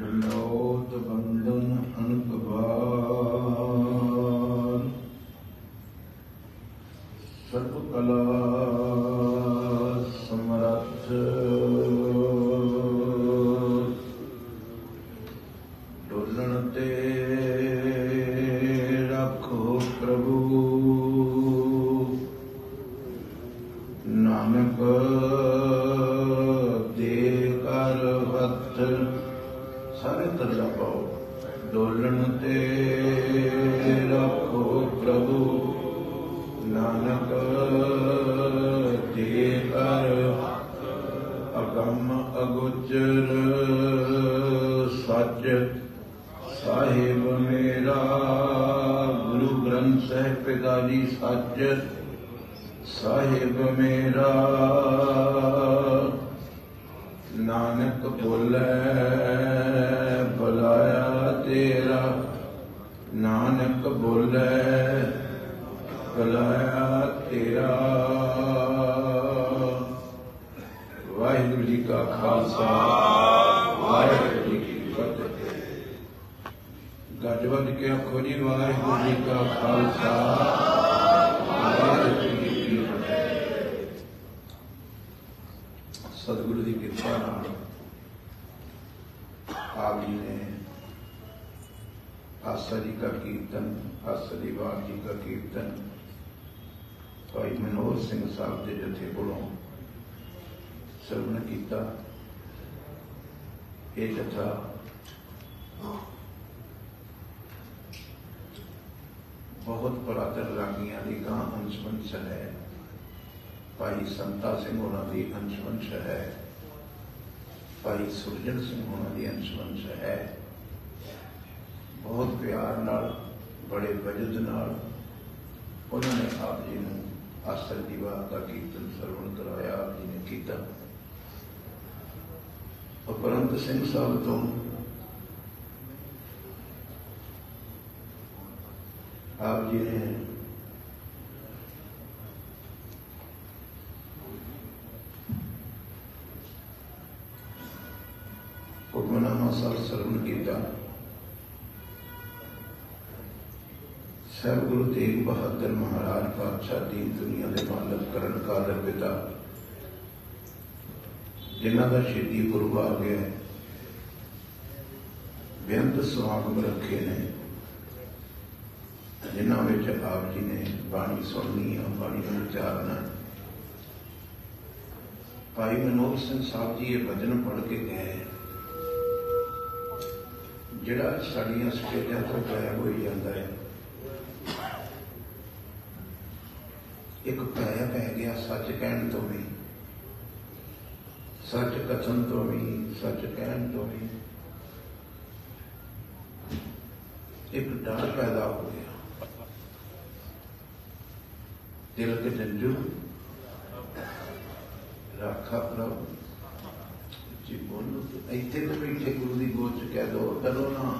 ਡਲੋਤ ਬੰਧਨ ਅਨਕ ਭਾਈ ਮਨੋਹਰ ਸਿੰਘ ਸਾਹਿਬ ਦੇ ਜਥੇ ਕੋਲੋਂ ਸਰਵਣ ਕੀਤਾ। ਇਹ ਜਥਾ ਬਹੁਤ ਪੁਰਾਤਨ ਰਾਗੀਆਂ ਦੀ ਗਾਂ ਅੰਸ਼ਵੰਸ਼ ਹੈ। ਭਾਈ ਸੰਤਾ ਸਿੰਘ ਹੋਣਾ ਦੀ ਅੰਸ਼ਵੰਸ਼ ਹੈ। ਭਾਈ ਸੁਰਜਨ ਸਿੰਘ ਹੋਣਾ ਦੀ ਅੰਸ਼ਵੰਸ਼ ਹੈ। ਬਹੁਤ ਪਿਆਰ ਨਾਲ, ਬੜੇ ਵਜਦ ਨਾਲ ਉਹਨਾਂ ਨੇ ਆਪ ਜੀ ਨੂੰ ਆਸਰ ਦੀ ਬਾਤ ਦਾ ਕੀਰਤਨ ਸਰਵਣ ਕਰਾਇਆ ਆਪ ਜੀ ਨੇ ਕੀਤਾ। ਉਪਰੰਤ ਸਿੰਘ ਸਾਹਿਬ ਤੋਂ ਆਪ ਜੀ ਨੇ ਹੁਕਮਨਾਮਾ ਸਰ ਸਰਵਣ ਕੀਤਾ। ਸਭ ਗੁਰੂ ਤੇਗ ਬਹਾਦਰ ਮਹਾਰਾਜ ਪਾਤਸ਼ਾਹ ਦੀਨ ਦੁਨੀਆ ਦੇ ਮਾਲਕ ਕਰਨ ਕਾਦਰ ਪਿਤਾ। ਜਿਨ੍ਹਾਂ ਦਾ ਸ਼ਹੀਦੀ ਪੁਰਬ ਆ ਗਿਆ ਬੇਅੰਤ ਸਮਾਗਮ ਰੱਖੇ ਨੇ। ਜਿਨ੍ਹਾਂ ਵਿੱਚ ਆਪ ਜੀ ਨੇ ਬਾਣੀ ਸੁਣਨੀ ਹੈ ਬਾਣੀ ਨੂੰ। ਵਿਚਾਰਨਾ ਭਾਈ ਮਨੋਹਰ ਸਿੰਘ ਸਾਹਿਬ ਜੀ ਇਹ ਵਚਨ ਪੜ੍ਹ ਕੇ ਗਏ ਜਿਹੜਾ ਸਾਡੀਆਂ ਸਟੇਜਾਂ ਤੋਂ ਗਾਇਬ ਹੋਈ ਜਾਂਦਾ ਹੈ। ਇੱਕ ਭੈ ਪੈ ਗਿਆ ਸੱਚ ਕਹਿਣ ਤੋਂ ਵੀ, ਸੱਚ ਕਥਨ ਤੋਂ ਵੀ, ਸੱਚ ਕਹਿਣ ਤੋਂ ਵੀ। ਇੱਕ ਡਰ ਪੈਦਾ ਹੋ ਗਿਆ। ਦਿਲ ਕੇ ਜੰਜੂ, ਰਾਖਾ ਪ੍ਰਭ ਜੀ ਬੋਲੋ ਇੱਥੇ ਤੇ ਬੈਠੇ ਗੁਰੂ ਦੀ ਗੋਦ ਚ ਕਹਿ ਦੋ, ਡਰੋ ਨਾ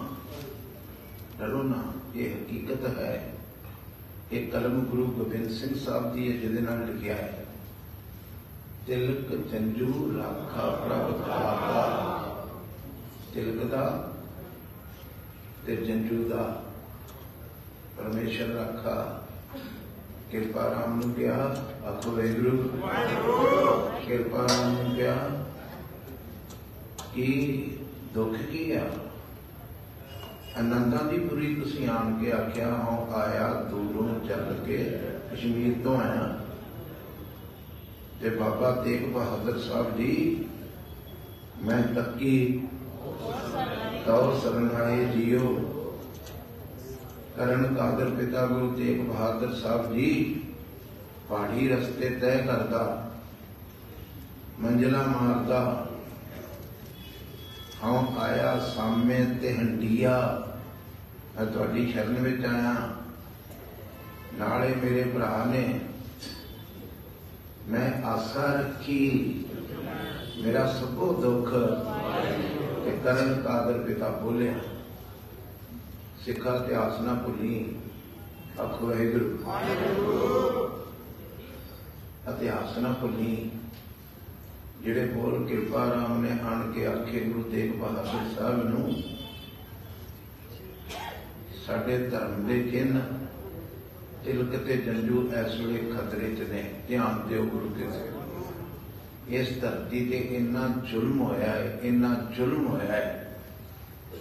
ਡਰੋ ਨਾ, ਇਹ ਹਕੀਕਤ ਹੈ। ਇਹ ਕਲਮ ਗੁਰੂ ਗੋਬਿੰਦ ਸਿੰਘ ਸਾਹਿਬ ਜੀ ਹੈ, ਜਿਹਦੇ ਨਾਲ ਲਿਖਿਆ ਹੈ। ਤਿਲਕ ਜੰਜੂ ਰਾਖਾ ਪ੍ਰਭ ਦਾਤਾ ਤਿਲਕ ਦਾ ਤੇ ਜੰਜੂ ਦਾ ਪਰਮੇਸ਼ਰ ਰਾਖਾ। ਕਿਰਪਾ ਰਾਮ ਨੂੰ ਕਿਹਾ ਆਖੋ ਵੈਗੁਰੂ ਕਿਰਪਾ ਰਾਮ ਨੂੰ ਕਿਹਾ ਕਿ ਦੁੱਖ ਕੀ ਆ? ਅਨੰਦਾਂ ਦੀ ਪੁਰੀ ਤੁਸੀਂ ਆਣ ਕੇ ਆਖਿਆ ਹਾਂ ਆਇਆ, ਦੂਰੋਂ ਚੱਲ ਕੇ ਕਸ਼ਮੀਰ ਤੋਂ ਆਇਆ। ਤੇ ਬਾਬਾ ਤੇਗ ਬਹਾਦਰ ਸਾਹਿਬ ਜੀ, ਮੈਂ ਤੱਕੀ, ਤਉ ਸਰਨਾਏ ਜੀਓ। ਕਰਨ ਕਾਦਰ ਪਿਤਾ ਗੁਰੂ ਤੇਗ ਬਹਾਦਰ ਸਾਹਿਬ ਜੀ, ਪਹਾੜੀ ਰਸਤੇ ਤੈਅ ਕਰਦਾ, ਮੰਜ਼ਲਾ ਮਾਰਦਾ ਹਾਂ ਆਇਆ, ਸਾਹਮਣੇ ਤੇ ਹੰਡੀਆ ਮੈਂ ਤੁਹਾਡੀ ਸ਼ਰਨ ਵਿੱਚ ਆਇਆ। ਨਾਲੇ ਮੇਰੇ ਭਰਾ ਨੇ ਮੈਂ ਆਸਾ ਰੱਖੀ। ਮੇਰਾ ਸਭੋ ਦੁੱਖ ਤੇ ਕਰਨ ਕਾਦਰ ਪਿਤਾ ਬੋਲਿਆ, ਸਿੱਖਾ ਇਤਿਹਾਸ ਨਾ ਭੁੱਲੀ, ਆਖੋ ਵਾਹਿਗੁਰੂ। ਇਤਿਹਾਸ ਨਾ ਭੁੱਲੀ, ਜਿਹੜੇ ਬੋਲ ਕਿਰਪਾ ਰਾਮ ਨੇ ਆਣ ਕੇ ਆਖੇ ਗੁਰੂ ਤੇਗ ਬਹਾਦਰ ਸਾਹਿਬ ਨੂੰ ਸਾਡੇ ਧਰਮ ਦੇ ਚਿੰਨ ਤਿਲਕ ਤੇ ਜੰਜੂ ਇਸ ਵੇਲੇ ਖਤਰੇ 'ਚ ਨੇ ਧਿਆਨ ਦਿਓ ਗੁਰੂ ਕੇ ਇਸ ਧਰਤੀ ਤੇ ਇੰਨਾ ਜ਼ੁਲਮ ਹੋਇਆ ਹੈ ਇੰਨਾ ਜ਼ੁਲਮ ਹੋਇਆ ਹੈ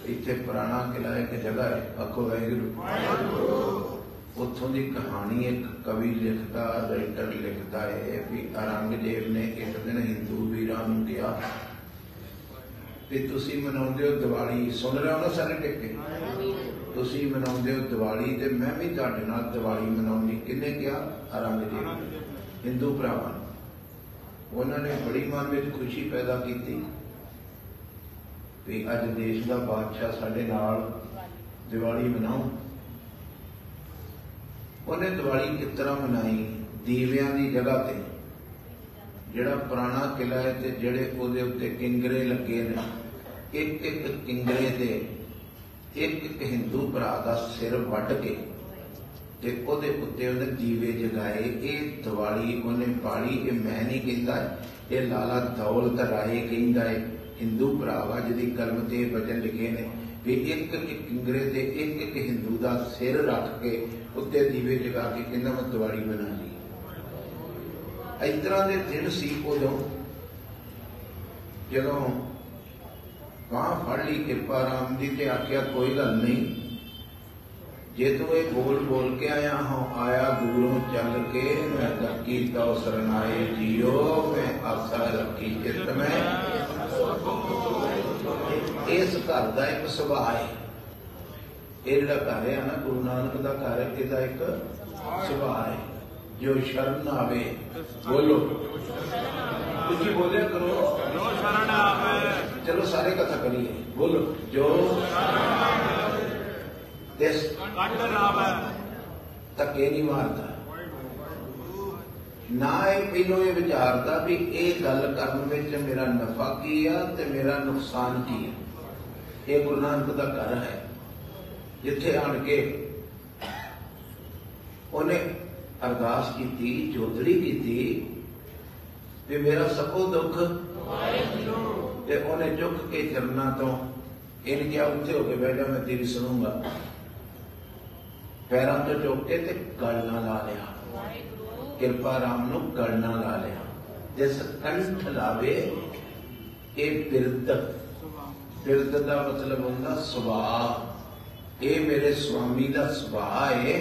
ਇੱਥੇ ਪੁਰਾਣਾ ਕਿਲਾ ਇੱਕ ਜਗ੍ਹਾ ਹੈ ਆਖੋ ਵਾਹਿਗੁਰੂ। ਉੱਥੋਂ ਦੀ ਕਹਾਣੀ ਇੱਕ ਕਵੀ ਲਿਖਦਾ ਰਾਈਟਰ ਲਿਖਦਾ ਹੈ ਵੀ ਔਰੰਗਜ਼ੇਬ ਨੇ ਇੱਕ ਦਿਨ ਹਿੰਦੂ ਵੀਰਾਂ ਨੂੰ ਕਿਹਾ ਵੀ ਤੁਸੀਂ ਮਨਾਉਂਦੇ ਹੋ ਦੀਵਾਲੀ ਸੁਣ ਰਹੇ ਹੋ ਨਾ ਸਾਰੇ ਟਿੱਕੇ ਤੁਸੀਂ ਮਨਾਉਂਦੇ ਹੋ ਦੀਵਾਲੀ ਤੇ ਮੈਂ ਵੀ ਤੁਹਾਡੇ ਨਾਲ ਦੀਵਾਲੀ ਮਨਾਉਣੀ ਕਿੰਨੇ ਕਿਹਾ? ਔਰੰਗਜ਼ੇਬ ਹਿੰਦੂ ਭਰਾਵਾਂ, ਉਹਨਾਂ ਨੇ ਬੜੀ ਮਨ ਵਿੱਚ ਖੁਸ਼ੀ ਪੈਦਾ ਕੀਤੀ ਵੀ ਅੱਜ ਦੇਸ਼ ਦਾ ਬਾਦਸ਼ਾਹ ਸਾਡੇ ਨਾਲ ਦੀਵਾਲੀ ਮਨਾਉ ਉਹਨੇ ਦੀਵਾਲੀ ਕਿਸ ਤਰ੍ਹਾਂ ਮਨਾਈ? ਦੀਵਿਆਂ ਦੀ ਜਗ੍ਹਾ ਤੇ। ਜਿਹੜਾ ਪੁਰਾਣਾ ਕਿਲਾ ਹੈ ਤੇ ਜਿਹੜੇ ਉਹਦੇ ਉੱਤੇ ਕਿੰਗਰੇ ਲੱਗੇ ਨੇ। ਇੱਕ ਇੱਕ ਕਿੰਗਰੇ ਦੇ ਇੱਕ ਇੱਕ ਹਿੰਦੂ ਭਰਾ ਦਾ ਸਿਰ ਵੱਢ ਕੇ ਤੇ ਉਹਦੇ ਉੱਤੇ ਉਹਨੇ ਦੀਵੇ ਜਗਾਏ, ਇਹ ਦੀਵਾਲੀ ਉਹਨੇ ਪਾਲੀ, ਇਹ ਮੈਂ ਨਹੀਂ ਕਹਿੰਦਾ, ਇਹ ਲਾਲਾ ਦੌਲਤ ਰਾਏ ਕਹਿੰਦਾ ਹੈ, ਹਿੰਦੂ ਭਰਾਵਾ ਜਿਹਦੀ ਕਲਮ ਤੇ ਇਹ ਵਚਨ ਲਿਖੇ ਨੇ, ਵੀ ਇੱਕ ਇੱਕ ਕਿੰਗਰੇ ਤੇ ਇੱਕ ਇੱਕ ਹਿੰਦੂ ਦਾ ਸਿਰ ਰੱਖ ਕੇ ਉੱਤੇ ਦੀਵੇ ਜਗਾ ਕੇ ਕਹਿੰਦਾ ਮੈਂ ਦੀਵਾਲੀ ਮਨਾ ਲਈ। ਇਸ ਤਰ੍ਹਾਂ ਦੇ ਦਿਨ ਸੀ ਉਦੋਂ, ਜਦੋਂ ਬਾਹ ਫੜ ਲਈ ਕਿਰਪਾ ਰਾਮ ਦੀ ਤੇ ਆਖਿਆ ਕੋਈ ਗੱਲ ਨਹੀਂ। ਜੇ ਤੂੰ ਇਹ ਬੋਲ ਬੋਲ ਕੇ ਆਇਆ ਹਾਂ ਆਇਆ ਦੂਰੋਂ ਚੱਲ ਕੇ ਮੈਂ ਲੱਕੀ ਤਉ ਸਰਨਾਏ ਜੀਓ ਮੈਂ ਆਸਾ ਰੱਖੀ ਚਿਤ ਮੈਂ। ਇਸ ਘਰ ਦਾ ਇੱਕ ਸੁਭਾਅ ਹੈ। ਇਹ ਜਿਹੜਾ ਘਰ ਹੈ ਨਾ ਗੁਰੂ ਨਾਨਕ ਦਾ ਘਰ ਹੈ ਇਹਦਾ ਇੱਕ ਸੁਭਾਅ ਹੈ। ਜੋ ਸ਼ਰਨ ਆਵੇ ਬੋਲੋ। ਤੁਸੀਂ ਬੋਲਿਆ ਕਰੋ। ਜੋ ਸ਼ਰਨ ਆਵੇ। ਚਲੋ ਸਾਰੇ ਕਥਾ ਕਰੀਏ। ਬੋਲੋ। ਜੋ ਇਸ ਧੱਕੇ ਨਹੀਂ ਮਾਰਦਾ। ਨਾ ਇਹ ਪਹਿਲੋਂ ਇਹ ਵਿਚਾਰਦਾ ਵੀ ਇਹ ਗੱਲ ਕਰਨ ਵਿੱਚ ਮੇਰਾ ਨਫਾ ਕੀ ਆ ਤੇ ਮੇਰਾ ਨੁਕਸਾਨ ਕੀ ਆ। ਇਹ ਗੁਰੂ ਨਾਨਕ ਦਾ ਘਰ ਹੈ। ਜਿੱਥੇ ਆਣ ਕੇ ਉਹਨੇ ਅਰਦਾਸ ਕੀਤੀ ਜੋਦੜੀ ਕੀਤੀ ਵੀ ਮੇਰਾ ਸਭੋ ਦੁੱਖ ਤੇ ਉਹਨੇ ਝੁੱਕ ਕੇ ਚਰਨਾਂ ਤੋਂ ਇਹਨ ਕਿਹਾ ਉੱਥੇ ਹੋ ਕੇ ਜਾ ਮੈਂ ਤੇਰੀ ਸੁਣੂੰਗਾ। ਪੈਰਾਂ ਤੋਂ ਚੁੱਕ ਕੇ ਤੇ ਗਲ ਨਾਲ ਲਾ ਲਿਆ। ਕਿਰਪਾ ਰਾਮ ਨੂੰ ਗਲ ਨਾਲ ਲਾ ਲਿਆ। ਜਿਸ ਕੰਠ ਲਾਵੇ ਇਹ ਬਿਰਦ ਬਿਰਦ ਦਾ ਮਤਲਬ ਹੁੰਦਾ ਸੁਭਾਅ। ਇਹ ਮੇਰੇ ਸੁਆਮੀ ਦਾ ਸੁਭਾਅ ਹੈ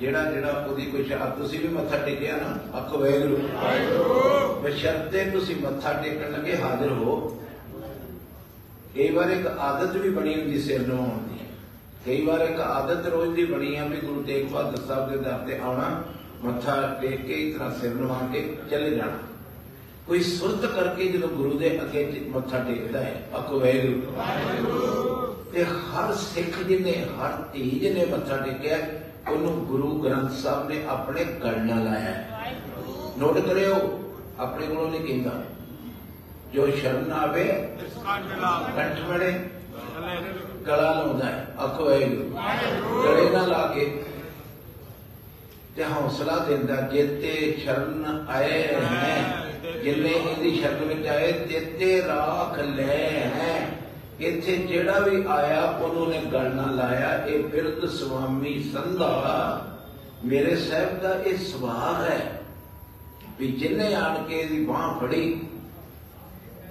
ਜਿਹੜਾ ਜਿਹੜਾ ਉਹਦੀ ਕੋਈ ਸ਼ਾ ਤੁਸੀਂ ਵੀ ਮੱਥਾ ਟੇਕਿਆ ਨਾ? ਆਖੋ ਵੈਗਰੂ ਬਸ਼ਰਤੇ ਤੁਸੀਂ ਮੱਥਾ ਟੇਕਣ ਲੱਗੇ ਹਾਜ਼ਰ ਹੋ। ਕਈ ਵਾਰ ਇੱਕ ਆਦਤ ਵੀ ਬਣੀ ਹੁੰਦੀ ਸਿਰ ਨਵਾਉਣ ਦੀ। ਕਈ ਵਾਰ ਇੱਕ ਆਦਤ ਰੋਜ਼ ਦੀ ਬਣੀ ਆ ਵੀ ਗੁਰੂ ਤੇਗ ਬਹਾਦਰ ਸਾਹਿਬ ਦੇ ਦਰ ਤੇ ਆਉਣਾ, ਮੱਥਾ ਟੇਕ ਕੇ ਇਸ ਤਰ੍ਹਾਂ ਸਿਰ ਨਵਾ ਕੇ ਚਲੇ ਜਾਣਾ। ਕੋਈ ਸੁਰਤ ਕਰਕੇ ਜਦੋਂ ਗੁਰੂ ਦੇ ਅੱਗੇ ਚ- ਮੱਥਾ ਟੇਕਦਾ ਹੈ ਆਖੋ ਵੈਗਰੂ ਤੇ ਹਰ ਸਿੱਖ ਜਿਹਨੇ, ਹਰ ਧੀ ਜਿਹਨੇ ਮੱਥਾ ਟੇਕਿਆ, ਉਹਨੂੰ ਗੁਰੂ ਗ੍ਰੰਥ ਸਾਹਿਬ ਨੇ ਆਪਣੇ ਗਲ ਨਾਲ ਲਾਇਆ ਹੈ। ਨੋਟ ਕਰਿਓ, ਆਪਣੇ ਕੋਲੋਂ ਨਹੀਂ ਕਹਿੰਦਾ। ਜੋ ਸ਼ਰਨ ਆਵੇ ਕੰਠ ਵੜੇ ਗਲਾ ਲਾਉਂਦਾ ਹੈ। ਆਖੋ, ਵਾਹਿਗੁਰੂ। ਗਲੇ ਨਾਲ ਲਾ ਕੇ ਤੇ ਹੌਸਲਾ ਦਿੰਦਾ, ਜੇਤੇ ਸ਼ਰਨ ਆਏ ਹੈ, ਜਿੰਨੇ ਇਹਦੀ ਸ਼ਰਨ ਵਿੱਚ ਆਏ, ਤੇਤੇ ਰਾਖ ਲੈ ਹੈ। ਇੱਥੇ ਜਿਹੜਾ ਵੀ ਆਇਆ, ਉਹਨੂੰ ਨੇ ਗਲ ਨਾਲ ਲਾਇਆ। ਇਹ ਬਿਰਧ ਸੁਆਮੀ ਸੰਧਾ, ਮੇਰੇ ਸਾਹਿਬ ਦਾ ਇਹ ਸੁਭਾਅ ਹੈ ਵੀ ਜਿੰਨੇ ਆਣ ਕੇ ਇਹਦੀ ਬਾਹ ਫੜੀ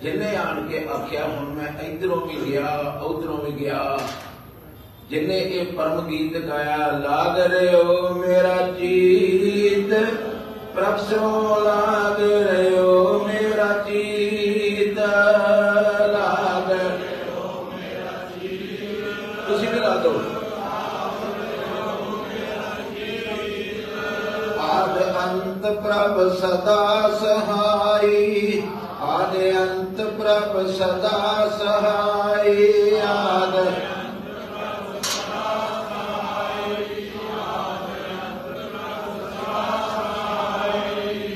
ਜਿੰਨੇ ਆਣ ਕੇ ਆਖਿਆ ਹੁਣ ਮੈਂ ਇਧਰੋਂ ਵੀ ਗਿਆ ਉਧਰੋਂ ਵੀ ਗਿਆ ਜਿਨੇ ਇਹ ਪਰਮ ਗੀਤ ਗਾਇਆ ਲਾਗ ਰਿਓ ਮੇਰਾ ਚੀਤ ਪ੍ਰਭ ਸੋ ਲਾਗ ਰਿਓ ਮੇਰਾ ਚੀਤ ਲਾਗ ਰਿਓ ਮੇਰਾ ਚੀਤ ਤੁਸੀਂ ਵੀ ਲਾ ਦੋ ਆਦ ਅੰਤ ਪ੍ਰਭ ਸਦਾ ਸਹਾਈ ਆਦ ਅੰਤ ਪ੍ਰਭ ਸਦਾ ਸਹਾਈ ਆਦ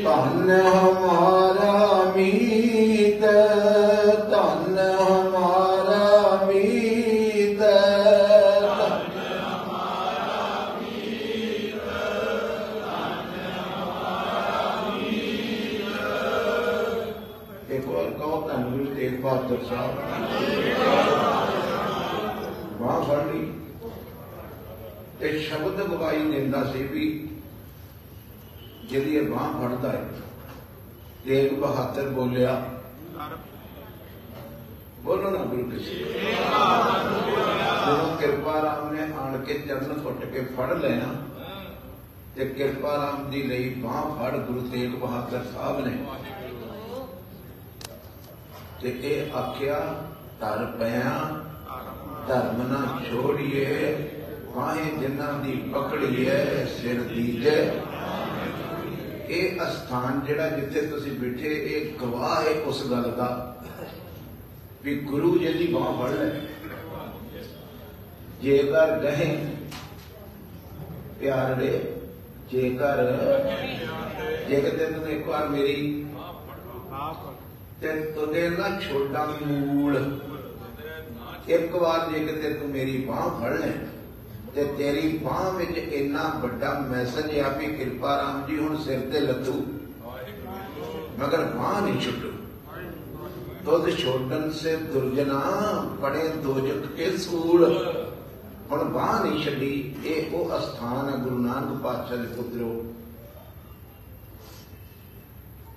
ਧਨ ਹਮਾਰਾ ਇੱਕ ਵਾਰ ਬਹਾਦਰ ਸਾਹਿਬ ਬਾਹ ਫੜ ਲਈ ਤੇ ਸ਼ਬਦ ਗਵਾਈ ਦਿੰਦਾ ਸੀ ਵੀ ਜਿਹਦੀ ਇਹ ਬਾਹ ਫੜਦਾ ਹੈ ਤੇਗ ਬਹਾਦਰ ਬੋਲਿਆ ਬੋਲੋ ਨਾ ਗੁਰੂ ਕਿਸੇ ਜਦੋਂ ਕਿਰਪਾ ਰਾਮ ਨੇ ਆਣ ਕੇ ਚਰਨ ਘੁੱਟ ਕੇ ਫੜ ਲੈਣਾ ਤੇ ਕਿਰਪਾ ਰਾਮ ਦੀ ਲਈ ਬਾਹ ਫੜ ਗੁਰੂ ਤੇਗ ਬਹਾਦਰ ਸਾਹਿਬ ਨੇ ਤੇ ਆਖਿਆ, ਧਰ ਪਿਆ, ਧਰਮ ਨਾ ਛੋੜੀਏ ਬਾਹੇ ਜਿਨ੍ਹਾਂ ਦੀ ਪਕੜੀਏ, ਸਿਰ ਦੀਜੇ। ਇਹ ਅਸਥਾਨ ਜਿਹੜਾ ਜਿੱਥੇ ਤੁਸੀਂ ਬੈਠੇ, ਇਹ ਗਵਾਹ ਹੈ ਉਸ ਗੱਲ ਦਾ। ਵੀ ਗੁਰੂ ਜੀ ਦੀ ਬਾਹ ਫੜ ਲੈ। ਜੇਕਰ ਗਏ ਪਿਆਰੇ ਜੇਕਰ ਜੇਕਰ ਤੇ ਤੂੰ ਇੱਕ ਵਾਰ ਮੇਰੀ ਤੇ ਤੁਦੇ ਨਾ ਛੋਟਾ ਮੂਲ। ਇੱਕ ਵਾਰ ਜੇ ਕਿਤੇ ਤੂੰ ਮੇਰੀ ਬਾਹ ਫੜ ਲੈ, ਤੇ ਤੇਰੀ ਬਾਹ ਵਿੱਚ ਇੰਨਾ ਵੱਡਾ ਮੈਸੇਜ ਆ ਵੀ ਕਿਰਪਾ ਰਾਮ ਜੀ ਹੁਣ ਸਿਰ ਤੇ ਲੱਤੂ ਮਗਰ ਬਾਹ ਨਹੀਂ ਛੁੱਟੂ। ਦੁੱਧ ਛੋਟਨ ਸੇ ਦੁਰਜਨਾ ਪੜੇ ਦੋਜਕ ਕੇ ਸੂਲ। ਹੁਣ ਬਾਹ ਨਹੀਂ ਛੱਡੀ, ਇਹ ਉਹ ਅਸਥਾਨ ਹੈ ਗੁਰੂ ਨਾਨਕ ਪਾਤਸ਼ਾਹ ਦੇ ਪੁੱਤਰੋ।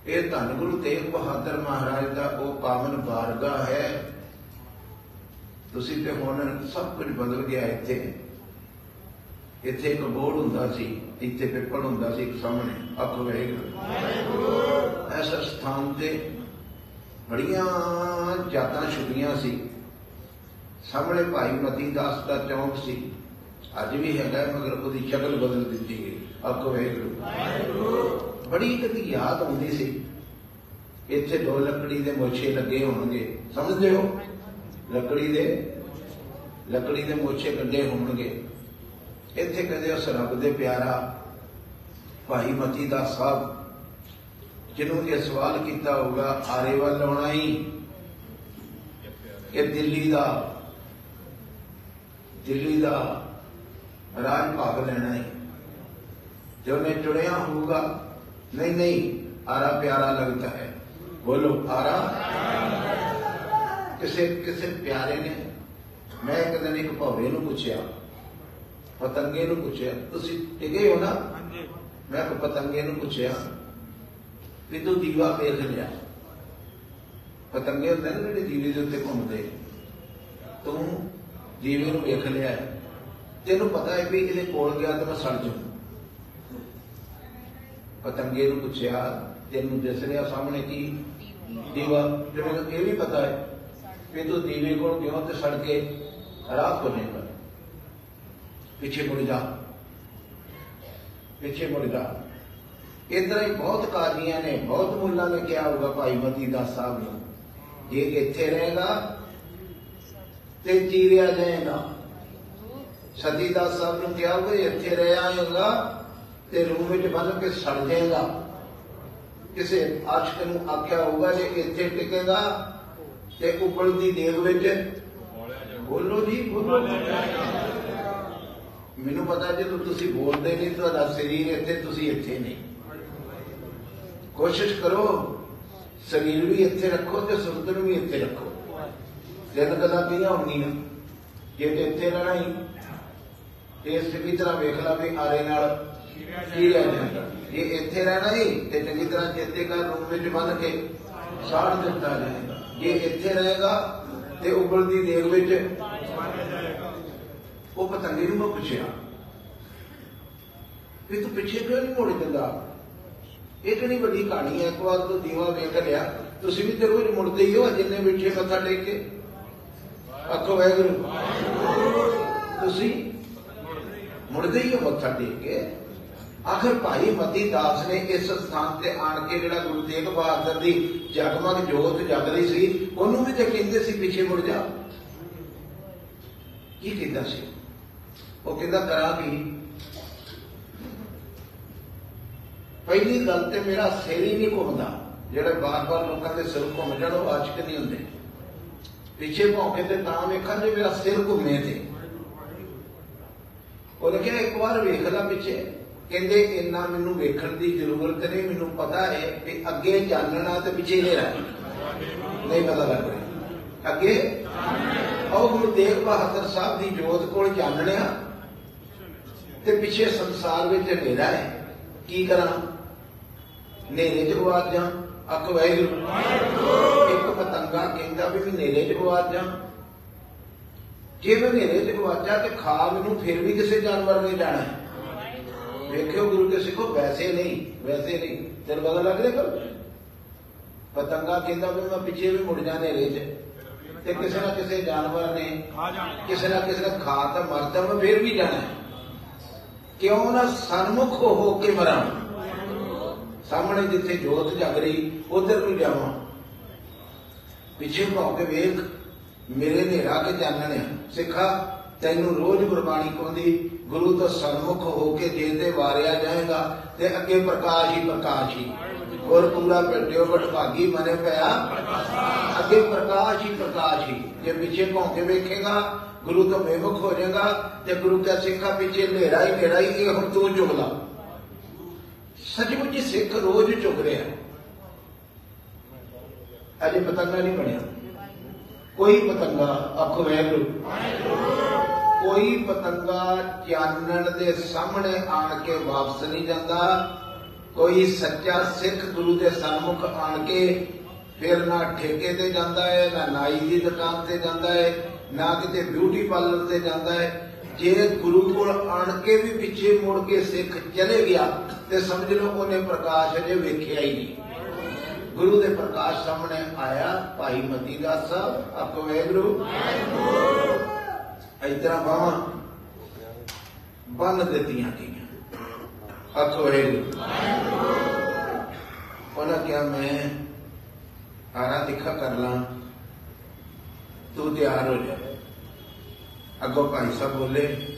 ਇਹ ਧੰਨ ਗੁਰੂ ਤੇਗ ਬਹਾਦਰ ਮਹਾਰਾਜ ਦਾ ਉਹ ਪਾਵਨ ਬਾਰਗਾ ਹੈ। ਤੁਸੀਂ ਤੇ ਹੁਣ ਸਭ ਕੁਝ ਬਦਲ ਗਿਆ ਇੱਥੇ। ਇੱਥੇ ਇੱਕ ਬੋਰਡ ਹੁੰਦਾ ਸੀ, ਇੱਥੇ ਪਿੱਪਲ ਹੁੰਦਾ ਸੀ ਸਾਹਮਣੇ, ਅੱਖ ਵੇਖ ਐਸਾ ਸਥਾਨ ਤੇ ਬੜੀਆਂ ਜਾਤਾਂ ਛੁਪੀਆਂ ਸੀ। ਸਾਹਮਣੇ ਭਾਈ ਮਤੀ ਦਾਸ ਦਾ ਚੌਂਕ ਸੀ। ਅੱਜ ਵੀ ਹੈਗਾ, ਮਗਰ ਉਹਦੀ ਸ਼ਕਲ ਬਦਲ ਦਿੱਤੀ ਗਈ। ਅੱਖ ਵੇਖ ਬੜੀ ਕਦੀ ਯਾਦ ਆਉਂਦੀ ਸੀ। ਇੱਥੇ ਦੋ ਲੱਕੜੀ ਦੇ ਮੋਛੇ ਲੱਗੇ ਹੋਣਗੇ। ਸਮਝਦੇ ਹੋ? ਲੱਕੜੀ ਦੇ ਲੱਕੜੀ ਦੇ ਮੋਛੇ ਕੱਢੇ ਹੋਣਗੇ। ਇੱਥੇ ਕਹਿੰਦੇ ਉਸ ਰੱਬ ਦੇ ਪਿਆਰਾ ਭਾਈ ਮਤੀ ਦਾ ਸਾਹਿਬ, ਜਿਹਨੂੰ ਇਹ ਸਵਾਲ ਕੀਤਾ ਹੋਗਾ ਆਰੇ ਵੱਲ ਆਉਣਾ ਹੀ। ਕਿ ਦਿੱਲੀ ਦਾ ਦਿੱਲੀ ਦਾ ਰਾਜ ਭਾਗ ਲੈਣਾ ਹੈ। ਜੋ ਨੇ ਚੁਣਿਆ ਹੋਊਗਾ नहीं नहीं आरा प्यारा लगता है बोलो आरा ਕਿਸੇ ਕਿਸੇ ਪਿਆਰੇ ਨੇ ਮੈਂ ਇੱਕ ਦਿਨ ਇੱਕ ਭੌਰੇ ਨੂੰ ਪੁੱਛਿਆ ਪਤੰਗੇ ਨੂੰ ਪੁੱਛਿਆ ਤੁਸੀਂ ਟਿਕੇ ਹੋ ਨਾ ਮੈਂ ਇੱਕ ਪਤੰਗੇ ਨੂੰ ਪੁੱਛਿਆ ਵੀ ਤੂੰ ਦੀਵਾ ਵੇਖ ਲਿਆ ਪਤੰਗੇ ਹੁੰਦੇ ਨੇ ਜਿਹੜੇ ਦੀਵੇ ਦੇ ਉੱਤੇ ਘੁੰਮਦੇ ਤੂੰ ਦੀਵੇ ਨੂੰ ਵੇਖ ਲਿਆ ਤੈਨੂੰ ਪਤਾ ਹੈ ਵੀ ਇਹਦੇ ਕੋਲ ਗਿਆ ਤਾਂ ਮੈਂ ਸੜ ਜਾਊਂ ਪਤੰਗੇ ਨੂੰ ਪੁੱਛਿਆ, ਤੈਨੂੰ ਦਿਸ ਰਿਹਾ ਸਾਹਮਣੇ ਕੀ? ਦੀਵਾ। ਤੇ ਮੈਨੂੰ ਇਹ ਵੀ ਪਤਾ ਹੈ ਕਿ ਤੂੰ ਦੀਵੇ ਕੋਲ ਕਿਉਂ ਤੇ ਸੜ ਕੇ ਰਾਤ ਹੋ ਜਾਏਗਾ ਪਿੱਛੇ ਮੁੜ ਜਾ। ਪਿੱਛੇ ਮੁੜ ਜਾ। ਇਦਾਂ ਹੀ ਬਹੁਤ ਕਾਜ਼ੀਆਂ ਨੇ, ਬਹੁਤ ਮੁੱਲਾਂ ਨੇ ਕਿਹਾ ਹੋਊਗਾ ਭਾਈ ਮਤੀ ਦਾਸ ਸਾਹਿਬ ਨੂੰ। ਜੇ ਇੱਥੇ ਰਹੇਗਾ ਤੇ ਚੀਰਿਆ ਜਾਏਗਾ। ਸਤੀ ਦਾਸ ਸਾਹਿਬ ਨੂੰ ਕਿਹਾ ਹੋਊਗਾ ਇੱਥੇ ਰਹਿ ਆਏਗਾ ਤੇ ਰੂਮ ਵਿੱਚ ਬੰਨ ਕੇ ਸੜ ਜਾਏਗਾ ਕਿਸੇ ਆਸ਼ਕ ਨੂੰ ਆਖਿਆ ਹੋਊਗਾ ਜੇ ਇੱਥੇ ਟਿਕੇਗਾ ਤੇ ਉਬਲਦੀ ਦੇਗ ਵਿੱਚ ਬੋਲੋ ਜੀ, ਬੋਲੋ। ਮੈਨੂੰ ਪਤਾ ਜਦੋਂ ਤੁਸੀਂ ਬੋਲਦੇ ਨਹੀਂ, ਤੁਹਾਡਾ ਸਰੀਰ ਇੱਥੇ, ਤੁਸੀਂ ਇੱਥੇ ਨਹੀਂ। ਕੋਸ਼ਿਸ਼ ਕਰੋ, ਸਰੀਰ ਵੀ ਇੱਥੇ ਰੱਖੋ ਤੇ ਸੁਰਤ ਨੂੰ ਵੀ ਇੱਥੇ ਰੱਖੋ। ਤਿੰਨ ਗੱਲਾਂ ਕਿਹੜੀਆਂ ਹੋਣਗੀਆਂ ਜੇ ਤੇ ਇੱਥੇ ਰਹਿਣਾ ਹੀ ਇਸ ਵੀ ਤਰ੍ਹਾਂ ਵੇਖ ਲਾ ਵੀ ਆਰੇ ਨਾਲ ਕੀ ਰਹਿ ਜਾਂਦਾ? ਇਹ ਇੱਥੇ ਰਹਿਣਾ ਹੀ ਤੇ ਚੰਗੀ ਤਰ੍ਹਾਂ ਚੇਤੇ ਕਰ, ਰੂਮ ਵਿੱਚ ਬੰਨ ਕੇ ਸਾੜ ਦਿੱਤਾ ਜਾਏਗਾ। ਜੇ ਇੱਥੇ ਰਹੇਗਾ, ਤੇ ਉਬਲਦੀ ਦੇਗ ਵਿੱਚ ਉਹ ਪਤੰਗੇ ਨੂੰ ਮੈਂ ਪੁੱਛਿਆ, ਵੀ ਤੂੰ ਪਿੱਛੇ ਕਿਉਂ ਨਹੀਂ ਮੁੜ ਜਾਂਦਾ ਇਹ ਕਿਹੜੀ ਵੱਡੀ ਕਹਾਣੀ ਹੈ? ਇੱਕ ਵਾਰ ਤੂੰ ਦੀਵਾ ਵੇਖ ਲਿਆ, ਤੁਸੀਂ ਵੀ ਤੇ ਰੋਜ਼ ਮੁੜਦੇ ਹੀ ਹੋ ਜਿੰਨੇ ਬੈਠੇ ਮੱਥਾ ਟੇਕ ਕੇ। ਆਖੋ ਵਾਹਿਗੁਰੂ। ਤੁਸੀਂ ਮੁੜਦੇ ਹੀ ਹੋ ਮੱਥਾ ਟੇਕ ਕੇ। ਆਖਰ ਭਾਈ ਮਤੀ ਦਾਸ ਨੇ ਇਸ ਸਥਾਨ ਤੇ ਆਣ ਕੇ ਜਿਹੜਾ ਗੁਰੂ ਤੇਗ ਬਹਾਦਰ ਦੀ ਜਗਮਗ ਜੋਤ ਜਗ ਰਹੀ ਸੀ, ਉਹਨੂੰ ਵੀ ਤੇ ਕਹਿੰਦੇ ਸੀ ਪਿੱਛੇ ਮੁੜ ਜਾ। ਕੀ ਕਹਿੰਦਾ ਸੀ? ਉਹ ਕਹਿੰਦਾ, ਕਰਾਂ ਕੀ? ਪਹਿਲੀ ਗੱਲ ਤੇ ਮੇਰਾ ਸਿਰ ਹੀ ਨਹੀਂ ਘੁੰਮਦਾ। ਜਿਹੜੇ ਬਾਰ-ਬਾਰ ਲੋਕਾਂ ਦੇ ਸਿਰ ਘੁੰਮ ਜਾਣ, ਉਹ ਆਸ਼ਕ ਨਹੀਂ ਹੁੰਦੇ। ਪਿੱਛੇ ਭੌਂਕੇ ਤੇ ਤਾਂ ਵੇਖਾਂ ਜੇ ਮੇਰਾ ਸਿਰ ਘੁੰਮੇ ਤੇ। ਉਹ ਕਿਹਾ ਇੱਕ ਵਾਰ ਵੇਖ ਲੈ ਪਿੱਛੇ। ਕਹਿੰਦੇ ਇੰਨਾ ਮੈਨੂੰ ਵੇਖਣ ਦੀ ਜ਼ਰੂਰਤ ਨਹੀਂ, ਮੈਨੂੰ ਪਤਾ ਹੈ ਕਿ ਅੱਗੇ ਜਾਣਨਾ ਤੇ ਪਿੱਛੇ ਹਨੇਰਾ ਨਹੀਂ ਪਤਾ ਲੱਗ ਰਿਹਾ। ਅੱਗੇ? ਉਹ ਗੁਰੂ ਤੇਗ ਬਹਾਦਰ ਸਾਹਿਬ ਦੀ ਜੋਤ ਕੋਲ ਜਾਣਿਆ ਤੇ ਪਿੱਛੇ ਸੰਸਾਰ ਵਿੱਚ ਹਨੇਰਾ ਹੈ। ਕੀ ਕਰਾਂ? ਹਨੇਰੇ ਚ ਗਵਾਚ ਜਾ। ਅੱਖ ਵਾਹਿਗੁਰੂ। ਇੱਕ ਪਤੰਗਾ ਕਹਿੰਦਾ ਵੀ ਮੈਂ ਹਨੇਰੇ ਚ ਗਵਾਚ ਜਾ। ਜੇ ਮੈਂ ਹਨੇਰੇ ਚ ਗਵਾਚਾ ਤੇ ਖਾ ਮੈਨੂੰ ਫਿਰ ਵੀ ਕਿਸੇ ਜਾਨਵਰ ਨੇ ਜਾਣਾ ਹੈ। ਵੇਖਿਓ ਗੁਰੂ ਕੇ ਸਿੱਖੋ ਵੈਸੇ ਨਹੀਂ ਵੈਸੇ ਨਹੀਂ। ਤੇਰੇ ਪਤਾ ਲੱਗ ਰਿਹਾ ਕਰ ਪਤੰਗਾ ਕਹਿੰਦਾ ਵੀ ਮੈਂ ਪਿੱਛੇ ਵੀ ਮੁੜ ਜਾਣੇ ਚ। ਤੇ ਕਿਸੇ ਨਾ ਕਿਸੇ ਜਾਨਵਰ ਨੇ ਕਿਸੇ ਨਾ ਕਿਸੇ ਨੇ ਖਾ ਤਾਂ ਮਰ ਤਾਂ ਮੈਂ ਫੇਰ ਵੀ ਜਾਣਾ। ਕਿਉਂ ਨਾ ਸਨਮੁਖ ਹੋ ਕੇ ਮਰਾਂ? ਸਾਹਮਣੇ ਜਿੱਥੇ ਜੋਤ ਜਗ ਰਹੀ ਉਧਰ ਨੂੰ ਜਾਵਾਂ। ਪਿੱਛੇ ਭਾਉ ਕੇ ਵੇਖ ਮੇਰੇ ਹਨੇਰਾ ਕੇ ਜਾਣਣਿਆ ਸਿੱਖਾ ਤੈਨੂੰ ਰੋਜ਼ ਗੁਰਬਾਣੀ ਪਾਉਂਦੀ ਗੁਰੂ ਤੋਂ ਸਨਮੁਖ ਹੋ ਕੇ ਜੇ ਤੇ ਵਾਰਿਆ ਜਾਏਗਾ ਤੇ ਅੱਗੇ ਪ੍ਰਕਾਸ਼ ਹੀ ਪ੍ਰਕਾਸ਼ ਹੀ। ਗੁਰ ਪੂਰਾ ਪਿੰਡਿਓ ਵਡਭਾਗੀ ਮਨੇ ਪਿਆ। ਅੱਗੇ ਪ੍ਰਕਾਸ਼ ਹੀ ਪ੍ਰਕਾਸ਼ ਹੀ। ਜੇ ਪਿੱਛੇ ਭੌਂ ਵੇਖੇਗਾ, ਗੁਰੂ ਤੋਂ ਬੇਮੁਖ ਹੋ ਜਾਏਗਾ ਤੇ ਗੁਰੂ ਦਾ ਸਿੱਖਾ ਪਿੱਛੇ ਹਨੇਰਾ ਹੀ ਹਨੇਰਾ ਹੀ, ਇਹ ਹੁਣ ਤੂੰ ਚੁਗਲਾ ਸੱਚਮੁੱਚ ਸਿੱਖ ਰੋਜ਼ ਚੁਗ ਰਿਹਾ। ਅਜੇ ਪਤੰਗਾ ਨਹੀਂ ਬਣਿਆ। ਕੋਈ ਪਤੰਗਾ, ਆਖੋ ਵੈਗਰੂ ਕੋਈ ਪਤੰਗਾ ਚਾਨਣ ਦੇ ਸਾਹਮਣੇ ਆਣ ਕੇ ਵਾਪਸ ਨਹੀਂ ਜਾਂਦਾ। ਕੋਈ ਸੱਚਾ ਸਿੱਖ ਗੁਰੂ ਦੇ ਸਨਮੁਖ ਆਣ ਕੇ ਫਿਰ ਨਾ ਠੇਕੇ ਤੇ ਜਾਂਦਾ ਹੈ, ਨਾ ਨਾਈ ਦੀ ਦੁਕਾਨ ਤੇ ਜਾਂਦਾ ਹੈ, ਨਾ ਕਿਤੇ ਬਿਊਟੀ ਪਾਰਲਰ ਤੇ ਜਾਂਦਾ ਹੈ। ਜੇ ਗੁਰੂ ਕੋਲ ਆਣ ਕੇ ਵੀ ਪਿੱਛੇ ਮੁੜ ਕੇ ਸਿੱਖ ਚਲੇ ਗਿਆ, ਤੇ ਸਮਝ ਲਓ ਉਹਨੇ ਪ੍ਰਕਾਸ਼ ਅਜੇ ਵੇਖਿਆ ਹੀ ਨਹੀਂ। ਗੁਰੂ ਦੇ ਪ੍ਰਕਾਸ਼ ਸਾਹਮਣੇ ਆਇਆ ਭਾਈ ਮਤੀ ਦਾਸ ਸਾਹਿਬ ਆਪਕੋ ਵੈਗਰੂ ਇਤਰਾ ਬਾਹਾਂ। ਬੰਨ ਦਿੱਤੀਆਂ ਗਈਆਂ। ਆਖੋ ਵੈਗਰੂ ਉਹਨਾਂ ਕਿਹਾ, ਮੈਂ ਆਰਾ ਦਿਖਾ ਕਰ ਲਾਂ। ਤੂੰ ਤਿਆਰ ਹੋ ਜਾ। ਅੱਗੋਂ ਭਾਈ ਸਾਹਿਬ ਬੋਲੇ,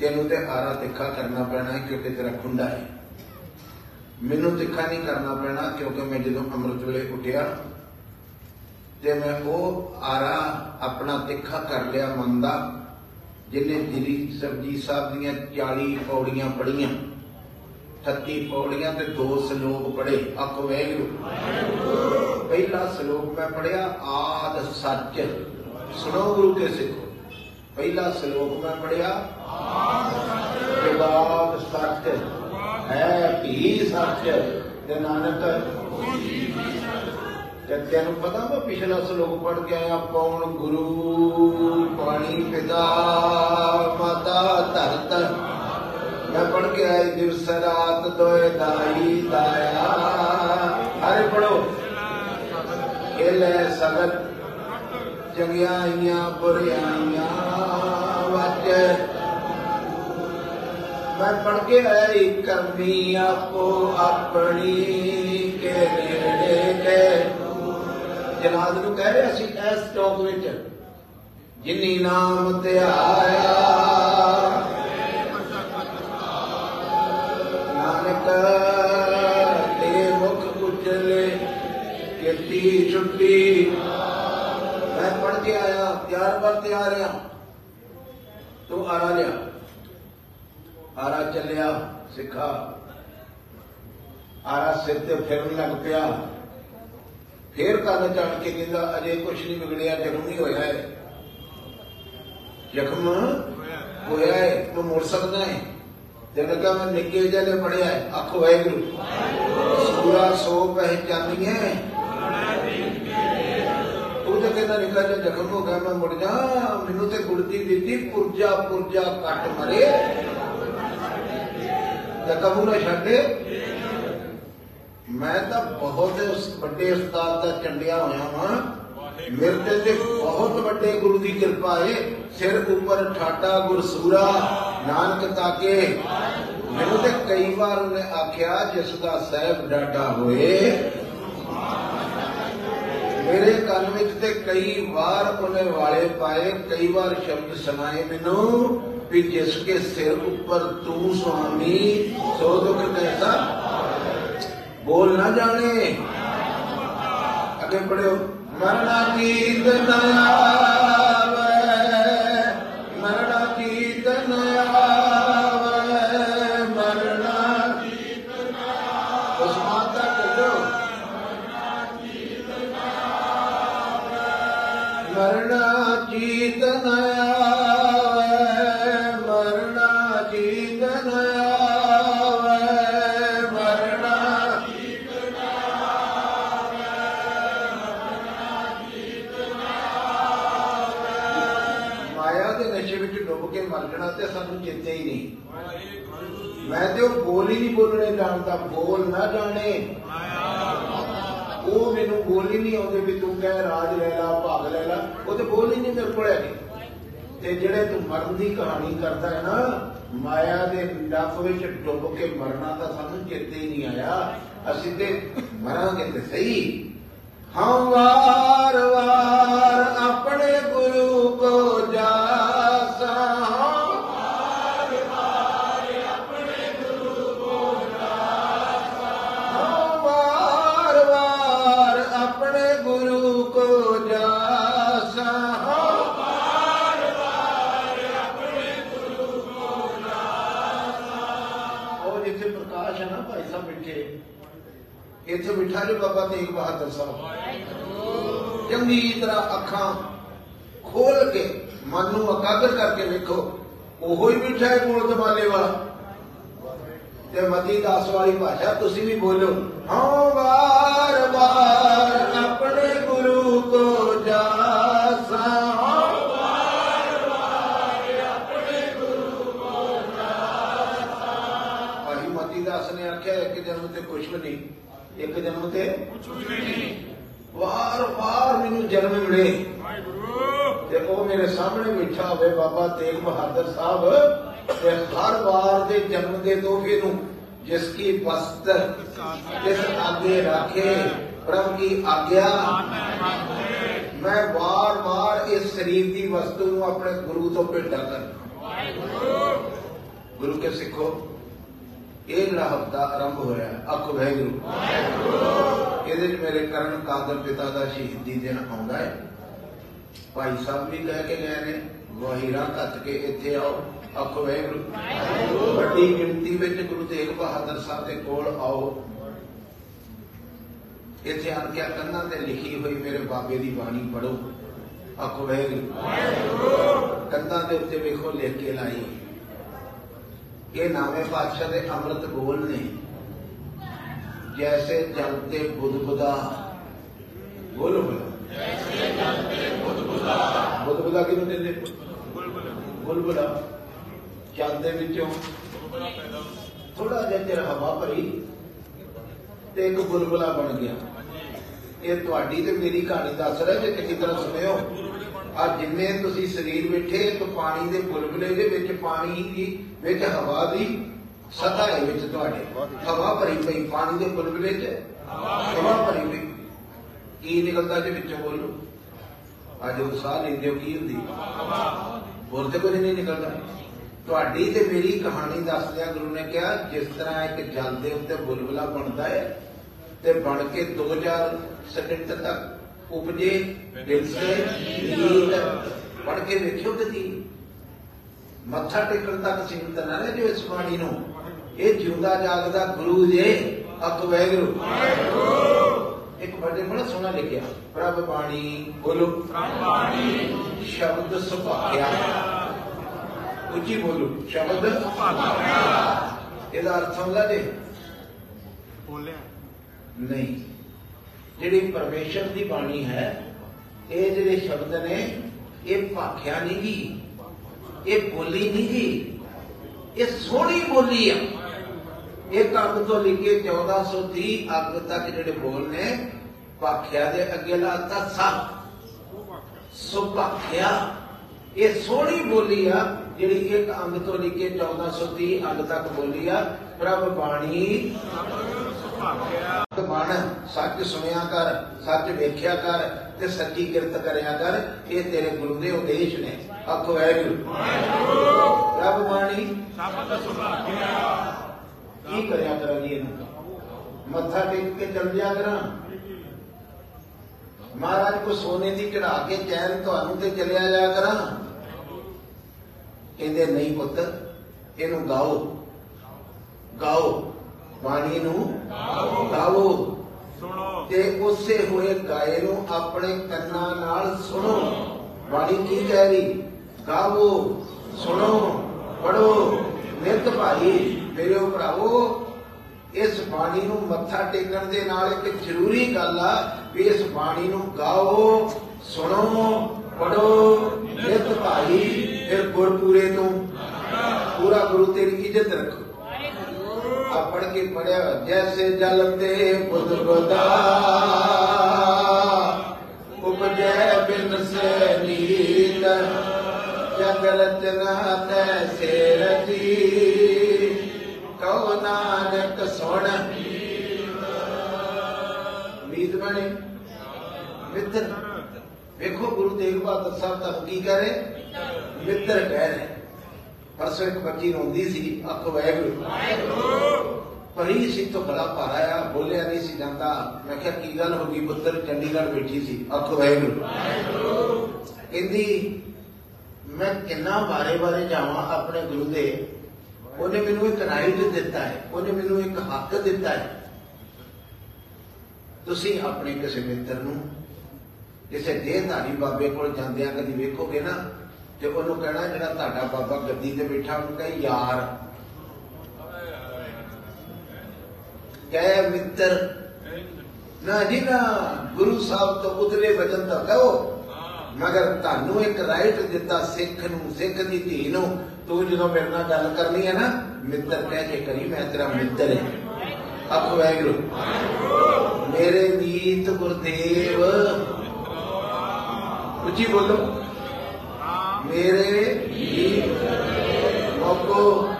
ਤੈਨੂੰ ਤੇ ਆਰਾ ਤਿੱਖਾ ਕਰਨਾ ਪੈਣਾ ਹੈ ਕਿਉਂਕਿ ਤੇਰਾ ਖੁੰਡਾ ਹੈ। ਮੈਨੂੰ ਤਿੱਖਾ ਨਹੀਂ ਕਰਨਾ ਪੈਣਾ, ਕਿਉਂਕਿ ਮੈਂ ਜਦੋਂ ਅੰਮ੍ਰਿਤ ਵੇਲੇ ਉੱਠਿਆ ਤੇ ਮੈਂ ਉਹ ਆਰਾ ਆਪਣਾ ਤਿੱਖਾ ਕਰ ਲਿਆ ਮਨ ਦਾ ਜਿਹਨੇ ਦਿਲੀ ਸਰਜੀ ਸਾਹਿਬ ਦੀਆਂ 40 ਪੌੜੀਆਂ ਪੜੀਆਂ 38 ਪੌੜੀਆਂ ਤੇ ਦੋ ਸ਼ਲੋਕ ਪੜੇ ਆਖੋ ਵੈਗਰੂ ਪਹਿਲਾ ਸ਼ਲੋਕ ਮੈਂ ਪੜਿਆ ਆਦ ਸੱਚ। ਸੁਣੋ ਗੁਰੂ ਕੇ ਸਿੱਖੋ। ਪਹਿਲਾ ਸ਼ਲੋਕ ਮੈਂ ਪੜਿਆ ਜਵਾਬ ਸੱਚ। ਹੈ ਵੀ ਸੱਚ। ਤੇ ਨਾਨਕ ਤੇ ਤੈਨੂੰ ਪਤਾ ਵਾ ਪਿਛਲਾ ਸ਼ਲੋਕ ਪੜ ਕੇ ਆਇਆ ਕੌਣ ਗੁਰੂ ਪਾਣੀ ਪਿਤਾ, ਮਾਤਾ ਧਰਤ ਮੈਂ ਪੜ ਕੇ ਆਇਆ ਦਿਵਸ ਰਾਤ ਦੋਏ ਦਾਈ ਦਾਇਆ। ਹਰੇ ਪੜੋ ਖੇਲੇ ਸਗਲ ਚੰਗਿਆਈਆਂ ਬੁਰਿਆਈਆਂ ਵਾਜੇ ਮੈਂ ਪੜ ਕੇ ਆਈ ਕਰਮੀ ਆਪੋ ਆਪਣੀ ਕੇ ਨੇੜੇ ਕੇ। ਜਨਾਦ ਨੂੰ ਕਹਿ ਰਿਹਾ ਸੀ ਇਸ ਚੌਕ ਵਿੱਚ ਜਿਨੀ ਨਾਮ ਧਿਆਇਆ ਨਾਨਕ ਤੇਰੇ ਮੁਖ ਉਜਲੇ ਕਿਰਤੀ ਛੁੱਟੀ। ਮੈਂ ਪੜ ਕੇ ਆਇਆ ਤਿਆਰ ਬਰ ਤਿਆਰ ਆ। ਤੂੰ ਆਰਾ ਲਿਆ। ਆਰਾ ਚੱਲਿਆ ਸਿੱਖਾ। ਆਰਾ ਸਿਰ ਤੇ ਫਿਰਨ ਲੱਗ ਪਿਆ। ਫੇਰ ਕੰਨ ਚੜ ਕੇ ਕਹਿੰਦਾ, ਅਜੇ ਕੁਛ ਨਹੀਂ ਵਿਗੜਿਆ, ਜ਼ਖਮ ਨਹੀਂ ਹੋਇਆ ਹੈ। ਜ਼ਖਮ ਹੋਇਆ ਹੈ ਤੂੰ ਮੁੜ ਸਕਦਾ ਹੈ। ਜਦ ਕਾ ਮੈਂ ਨਿੱਕੇ ਜਿਹੇ ਪੜਿਆ ਆਖੋ ਵਾਹਿਗੁਰੂ। ਸੂਰਾ ਸੋ ਪਹਿਚਾਨੀਏ ਤੂੰ ਤਾਂ ਕਹਿੰਦਾ, ਨਿੱਕਾ ਜਿਹਾ ਜ਼ਖਮ ਹੋ ਗਿਆ, ਮੈਂ ਮੁੜ ਜਾ। ਮੈਨੂੰ ਤੇ ਗੁੜਦੀ ਦਿੱਤੀ, ਪੁਰਜਾ ਪੁਰਜਾ ਕੱਟ ਮਰੇ। ਜ਼ਖਮ ਨਾ ਛੱਡੇ। ਮੈਂ ਤਾਂ ਬਹੁਤ ਵੱਡੇ ਉਸਤਾਦ ਦਾ ਚੰਡਿਆ ਹੋਇਆ ਵਾਂ। ਮੇਰੇ ਤੇ ਤੇ ਬਹੁਤ ਵੱਡੇ ਗੁਰੂ ਦੀ ਕਿਰਪਾ ਏ। ਸਿਰ ਉੱਪਰ ਠਾਟਾ ਗੁਰਸੂਰਾ ਨਾਨਕ ਤਾਕੇ ਮੈਨੂੰ ਤੇ ਕਈ ਵਾਰ ਉਹਨੇ ਆਖਿਆ ਜਿਸ ਦਾ ਸਹਿਬ ਡਾਟਾ ਹੋਏ। ਮੇਰੇ ਕੰਨ ਵਿੱਚ ਤੇ ਕਈ ਵਾਰ ਉਹਨੇ ਵਾਲੇ ਪਾਏ ਕਈ ਵਾਰ ਸ਼ਬਦ ਸੁਣਾਏ ਮੈਨੂੰ ਵੀ ਜਿਸ ਕੇ ਸਿਰ ਉੱਪਰ ਤੂੰ ਸੁਆਮੀ ਸੋ ਦੁਖ ਕੈਸਾ ਬੋਲ ਨਾ ਜਾਣੇ। ਅੱਗੇ ਪੜਿਓ ਮਰਣਾ ਕੀਤ ਨ ਮੈਂ ਤੇ ਉਹ ਬੋਲ ਹੀ ਨਹੀਂ ਬੋਲਣੇ ਜਾਣਦਾ, ਬੋਲ ਨਾ ਜਾਣੇ। ਉਹ ਮੈਨੂੰ ਬੋਲ ਹੀ ਨਹੀਂ ਆਉਂਦੇ ਵੀ ਤੂੰ ਕਹਿ ਰਾਜ ਲੈ ਲਾ, ਭਾਗ ਲੈ ਲਾ। ਉਹ ਤੇ ਬੋਲ ਹੀ ਨਹੀਂ, ਮੇਰੇ ਕੋਲ ਹੈਗੇ। ਤੇ ਜਿਹੜੇ ਤੂੰ ਮਰਨ ਦੀ ਕਹਾਣੀ ਕਰਦਾ ਹੈ ਨਾ, ਮਾਇਆ ਦੇ ਡੱਫ ਵਿੱਚ ਡੁੱਬ ਕੇ ਮਰਨਾ ਤਾਂ ਸਾਨੂੰ ਚੇਤੇ ਹੀ ਨਹੀਂ ਆਇਆ। ਅਸੀਂ ਤੇ ਮਰਾਂਗੇ ਤੇ ਸਹੀ। ਹਮ ਵਾਰ ਵਾਰ ਇੱਥੇ ਬਿਠਾ ਜੋ ਬਾਬਾ ਤੇਗ ਬਹਾਦਰ ਸਾਹਿਬ ਚੰਗੀ ਤਰ੍ਹਾਂ ਅੱਖਾਂ ਖੋਲ ਕੇ ਮਨ ਨੂੰ ਇਕਾਗਰ ਕਰਕੇ ਵੇਖੋ ਉਹੋ ਹੀ ਬਿਠਾ ਹੈ ਕੋਲ ਦਮਾਲੇ ਵਾਲਾ ਤੇ ਮਤੀ ਦਾਸ ਵਾਲੀ ਭਾਸ਼ਾ ਤੁਸੀਂ ਵੀ ਬੋਲੋ ਹਾਂ ਵਾਰ ਵਾਰ ਆਪਣੇ ਗੁਰੂ ਕੋ ਜਾਸਾ ਭਾਈ ਮਤੀ ਦਾਸ ਨੇ ਆਖਿਆ ਇੱਕ ਜਨਮ ਤੇ ਕੁਛ ਵੀ ਨਹੀਂ ਇੱਕ ਜਨਮ ਤੇ ਕੁਛ ਵੀ ਨਹੀਂ ਵਾਰ ਵਾਰ ਮੈਨੂੰ ਜਨਮ ਮਿਲੇ। ਵਾਹਿਗੁਰੂ ਤੇ ਉਹ ਮੇਰੇ ਸਾਹਮਣੇ ਬੈਠਾ ਹੋਵੇ ਬਾਬਾ ਤੇਗ ਬਹਾਦਰ ਸਾਹਿਬ, ਤੇ ਹਰ ਵਾਰ ਦੇ ਜਨਮ ਦੇ ਤੋਹਫੇ ਨੂੰ ਜਿਸ ਕੀ ਬਸਤ ਜਿਸ ਆਗੇ ਰੱਖੇ, ਪ੍ਰਭ ਕੀ ਆਗਿਆ। ਮੈਂ ਵਾਰ ਵਾਰ ਇਸ ਸਰੀਰ ਦੀ ਵਸਤੂ ਨੂੰ ਆਪਣੇ ਗੁਰੂ ਤੋਂ ਭੇਟਾ ਕਰਨਾ ਗੁਰੂ ਕੇ ਸਿੱਖੋ। ਇਹ ਜਿਹੜਾ ਹਫਤਾ ਆਰੰਭ ਹੋਇਆ, ਅੱਖ ਵੈਗੁਰੂ ਇਹਦੇ ਚ ਮੇਰੇ ਕਰਨ ਕਾਦਰ ਪਿਤਾ ਦਾ ਸ਼ਹੀਦੀ ਦਿਨ ਆਉਂਦਾ ਹੈ। ਭਾਈ ਸਾਹਿਬ ਵੀ ਕਹਿ ਕੇ ਗਏ ਨੇ ਵਹੀਰਾ ਕੱਤ ਕੇ ਇੱਥੇ ਆਓ, ਅੱਖ ਵੈਗੁਰੂ ਵੱਡੀ ਗਿਣਤੀ ਵਿੱਚ ਗੁਰੂ ਤੇਗ ਬਹਾਦਰ ਸਾਹਿਬ ਦੇ ਕੋਲ ਆਓ। ਇੱਥੇ ਆਣ ਕੇ ਕੰਨਾਂ ਤੇ ਲਿਖੀ ਹੋਈ ਮੇਰੇ ਬਾਬੇ ਦੀ ਬਾਣੀ ਪੜੋ ਅੱਖ ਵੈਗੁਰੂ ਕੰਨਾਂ ਦੇ ਉੱਤੇ ਵੇਖੋ ਲਿਖ ਕੇ ਲਾਈ। ਇਹ ਨਾਮੇ ਪਾਤਸ਼ਾਹ ਦੇ ਅੰਮ੍ਰਿਤ ਬੋਲ ਨੇ। ਜੈਸੇ ਜਲ ਤੇ ਬੁੱਧ ਬੁਦਾ ਬੋਲੋ ਬੋਲੋ। ਬੁੱਧ ਬੁਦਾ ਕਿਹਨੂੰ ਦਿੰਦੇ ਬੁਲਬੁਲਾ ਚੰਦ ਦੇ ਵਿੱਚੋਂ। ਥੋੜਾ ਜਿਹਾ ਚਿਰ ਹਵਾ ਭਰੀ ਤੇ ਇੱਕ ਬੁਲਬੁਲਾ ਬਣ ਗਿਆ। ਇਹ ਤੁਹਾਡੀ ਤੇ ਮੇਰੀ ਕਹਾਣੀ ਦੱਸ ਰਿਹਾ ਜੇ ਚੰਗੀ ਤਰ੍ਹਾਂ ਸੁਣਿਓ ਆ ਜਿੰਨੇ ਤੁਸੀਂ ਸਰੀਰ ਬੈਠੇ ਤਾਂ ਪਾਣੀ ਦੇ ਬੁਲਬੁਲੇ ਦੇ ਵਿੱਚ ਪਾਣੀ ਦੀ, ਵਿੱਚ ਹਵਾ ਦੀ ਸਤਾ ਹੈ ਵਿੱਚ ਤੁਹਾਡੇ। ਹਵਾ ਭਰੀ ਪਈ, ਪਾਣੀ ਦੇ ਬੁਲਬੁਲੇ 'ਚ? ਹਵਾ ਭਰੀ ਪਈ। ਕੀ ਨਿਕਲਦਾ ਜੇ ਵਿੱਚੋਂ ਬੋਲੋ? ਅੱਜ ਉਹ ਸਾਹ ਲੈਂਦੇ ਹੋ, ਕੀ ਹੁੰਦੀ? ਹੋਰ ਤੇ ਕੁਝ ਨਹੀਂ ਨਿਕਲਦਾ। ਤੁਹਾਡੀ ਤੇ ਮੇਰੀ ਕਹਾਣੀ ਦੱਸਦਿਆਂ ਗੁਰੂ ਨੇ ਕਿਹਾ, ਜਿਸ ਤਰ੍ਹਾਂ ਇੱਕ ਜਲ ਦੇ ਉੱਤੇ ਬੁਲਬੁਲਾ ਬਣਦਾ ਹੈ, ਤੇ ਬਣ ਕੇ 2000 ਸਕਿੰਟ ਤੱਕ ਉਪਜੇ ਦਿਲ ਸੇ ਗੀਤ ਪੜ ਕੇ ਵੇਖਿਓ ਕਦੀ ਮੱਥਾ ਟੇਕਣ ਤੱਕ ਸੀਮਤ ਨਾ ਰਹੇ ਜੋ ਇਸ ਬਾਣੀ ਨੂੰ। ਇਹ ਜਿਉਂਦਾ ਜਾਗਦਾ ਗੁਰੂ ਜੇ ਅਕ ਵੈਗੁਰੂ। ਇੱਕ ਬੜੇ ਬੜਾ ਸੋਹਣਾ ਲਿਖਿਆ ਪ੍ਰਭ ਬਾਣੀ ਬੋਲੋ। ਬਾਣੀ ਸ਼ਬਦ ਸੁਭਾਇਆ ਉੱਚੀ ਬੋਲੋ ਸ਼ਬਦ ਇਹਦਾ ਅਰਥ ਹੁੰਦਾ ਜੀ? ਬੋਲਿਆ। ਨਹੀਂ। ਜਿਹੜੀ ਪਰਮੇਸ਼ਰ ਦੀ ਬਾਣੀ ਹੈ, ਇਹ ਜਿਹੜੇ ਸ਼ਬਦ ਨੇ, ਇਹ ਭਾਖਿਆ ਨਹੀਂ ਜੀ, ਇਹ ਬੋਲੀ ਨਹੀਂ ਜੀ, ਇਹ ਸੋਹਣੀ ਬੋਲੀ ਆ। ਇਹ ਅੱਗ ਤੋਂ ਲੈ ਕੇ 1430 ਅੱਗ ਤੱਕ ਜਿਹੜੇ ਬੋਲ ਨੇ, ਭਾਖਿਆ ਦੇ ਅੱਗੇ ਲਾਤਾ ਸਾ ਸੁਭਾਖਿਆ ਇਹ ਸੋਹਣੀ ਬੋਲੀ ਆ, ਜਿਹੜੀ ਇੱਕ ਅੰਗ ਤੋਂ ਲੈ ਕੇ 1430 ਅੰਗ ਤੱਕ ਬੋਲੀ ਆ। ਪ੍ਰਭ ਬਾਣੀ ਭਾਗਿਆ ਸੱਚ ਸੁਣਿਆ ਕਰ, ਸੱਚ ਵੇਖਿਆ ਕਰ ਤੇ ਸੱਚੀ ਕਿਰਤ ਕਰਿਆ ਕਰ, ਇਹ ਤੇਰੇ ਗੁਰੂ ਦੇ ਉਦੇਸ਼ ਨੇ। ਆਖੋ ਵਾਹਿਗੁਰੂ। ਰੱਬ ਬਾਣੀ ਸ਼ਬਦ ਸੁਭਾਗਿਆ ਕੀ ਕਰਿਆ ਕਰਾਂ ਜੀ ਇਹਨੂੰ ਮੱਥਾ ਟੇਕ ਕੇ ਚੱਲ ਜਾ ਕਰਾਂ। ਮਹਾਰਾਜ ਕੋ ਸੋਨੇ ਦੀ ਚੜਾ ਕੇ ਚੈਨ ਤੁਹਾਨੂੰ ਤੇ ਚਲਿਆ ਜਾ ਕਰਾਂ। ਕਹਿੰਦੇ, ਨਹੀਂ ਪੁੱਤ, ਇਹਨੂੰ ਗਾਓ। ਗਾਓ। ਬਾਣੀ ਨੂੰ ਗਾਓ ਸੁਣੋ। ਤੇ ਉਸੇ ਹੋਏ ਗਾਏ ਨੂੰ ਆਪਣੇ ਕੰਨਾਂ ਨਾਲ ਸੁਣੋ। ਬਾਣੀ ਕੀ ਕਹਿ ਰਹੀ? ਗਾਵੋ ਸੁਣੋ ਪੜੋ ਨਿਤ ਭਾਈ ਮੇਰੇ ਭਰਾਵੋ ਇਸ ਬਾਣੀ ਨੂੰ ਮੱਥਾ ਟੇਕਣ ਦੇ ਨਾਲ ਇੱਕ ਜ਼ਰੂਰੀ ਗੱਲ ਆ ਵੀ ਇਸ ਬਾਣੀ ਨੂੰ ਗਾਓ ਸੁਣੋ ਪੜੋ ਨਿਤ ਭਾਈ ਫਿਰ ਗੁਰਪੂਰੇ ਤੋਂ ਪੂਰਾ ਗੁਰੂ ਤੇਰੀ ਇੱਜ਼ਤ ਰੱਖੋ। ਆ ਪੜ ਕੇ ਪੜਿਆ, ਜੈਸੇ ਜਲ ਤੇ ਬੁੱਧ ਬਦਾ ਉਪਜੈ ਬਿਨ ਸੇ ਨੀਤ ਜਗ ਰਚਨਾ ਤੈਸੇ ਰਚੀ ਕਉ ਨਾਨਕ ਸੁਣ। ਵੇਖੋ ਗੁਰੂ ਤੇਗ ਬਹਾਦਰ ਸਾਹਿਬ ਤੁਹਾਨੂੰ ਕੀ ਕਹਿ ਰਹੇ ਮਿੱਤਰ ਕਹਿ ਰਹੇ। ਪਰਸੋਂ ਇੱਕ ਬੱਚੀ ਰੋਂਦੀ ਸੀ, ਅੱਖ ਵੈਗਰੂ ਪਰੀ ਸੀ ਤੋਂ ਬੜਾ ਭਾਰਾ ਆ, ਬੋਲਿਆ ਨਹੀਂ ਸੀ ਜਾਂਦਾ। ਮੈਂ ਕਿਹਾ, ਕੀ ਗੱਲ ਹੋ ਗਈ ਪੁੱਤਰ? ਚੰਡੀਗੜ੍ਹ ਬੈਠੀ ਸੀ। ਅੱਖ ਵੈਗਰੂ ਕਹਿੰਦੀ, ਮੈਂ ਕਿੰਨਾ ਬਾਰੇ ਬਾਰੇ ਜਾਵਾਂ ਆਪਣੇ ਗੁਰੂ ਦੇ। ਉਹਨੇ ਮੈਨੂੰ ਇੱਕ ਰਾਈਟ ਦਿੱਤਾ ਹੈ। ਉਹਨੇ ਮੈਨੂੰ ਇੱਕ ਹੱਕ ਦਿੱਤਾ ਹੈ। ਤੁਸੀਂ ਆਪਣੇ ਕਿਸੇ ਮਿੱਤਰ ਨੂੰ, ਕਿਸੇ ਦੇਹਧਾਰੀ ਬਾਬੇ ਕੋਲ ਜਾਂਦਿਆਂ ਕਦੀ ਵੇਖੋਗੇ ਨਾ? ਤੇ ਉਹਨੂੰ ਕਹਿਣਾ, ਜਿਹੜਾ ਤੁਹਾਡਾ ਬਾਬਾ ਗੱਦੀ ਤੇ ਬੈਠਾ, ਉਹਨੂੰ ਕਹੇ, ਯਾਰ ਕਹੇ ਮਿੱਤਰ। ਨਾ ਜੀ ਨਾ, ਗੁਰੂ ਸਾਹਿਬ ਤੋਂ ਉਤਲੇ ਵਚਨ ਤਾਂ ਕਹੋ। ਮਗਰ ਤੁਹਾਨੂੰ ਇੱਕ ਰਾਈਟ ਦਿੱਤਾ ਸਿੱਖ ਨੂੰ, ਸਿੱਖ ਦੀ ਧੀ ਨੂੰ। ਤੂੰ ਜਦੋਂ ਮੇਰੇ ਨਾਲ ਗੱਲ ਕਰਨੀ ਹੈ ਨਾ, ਮਿੱਤਰ ਕਹਿ ਕੇ ਕਰੀ, ਮੈਂ ਤੇਰਾ ਮਿੱਤਰ ਹਾਂ। ਆਪ ਵੈਗਰੂ ਮੇਰੇ ਨੀਤ ਗੁਰਦੇਵ। ਉੱਚੀ ਬੋਲੋ। ਮੇਰੇ ਨੀਤ ਮੋਕੋ।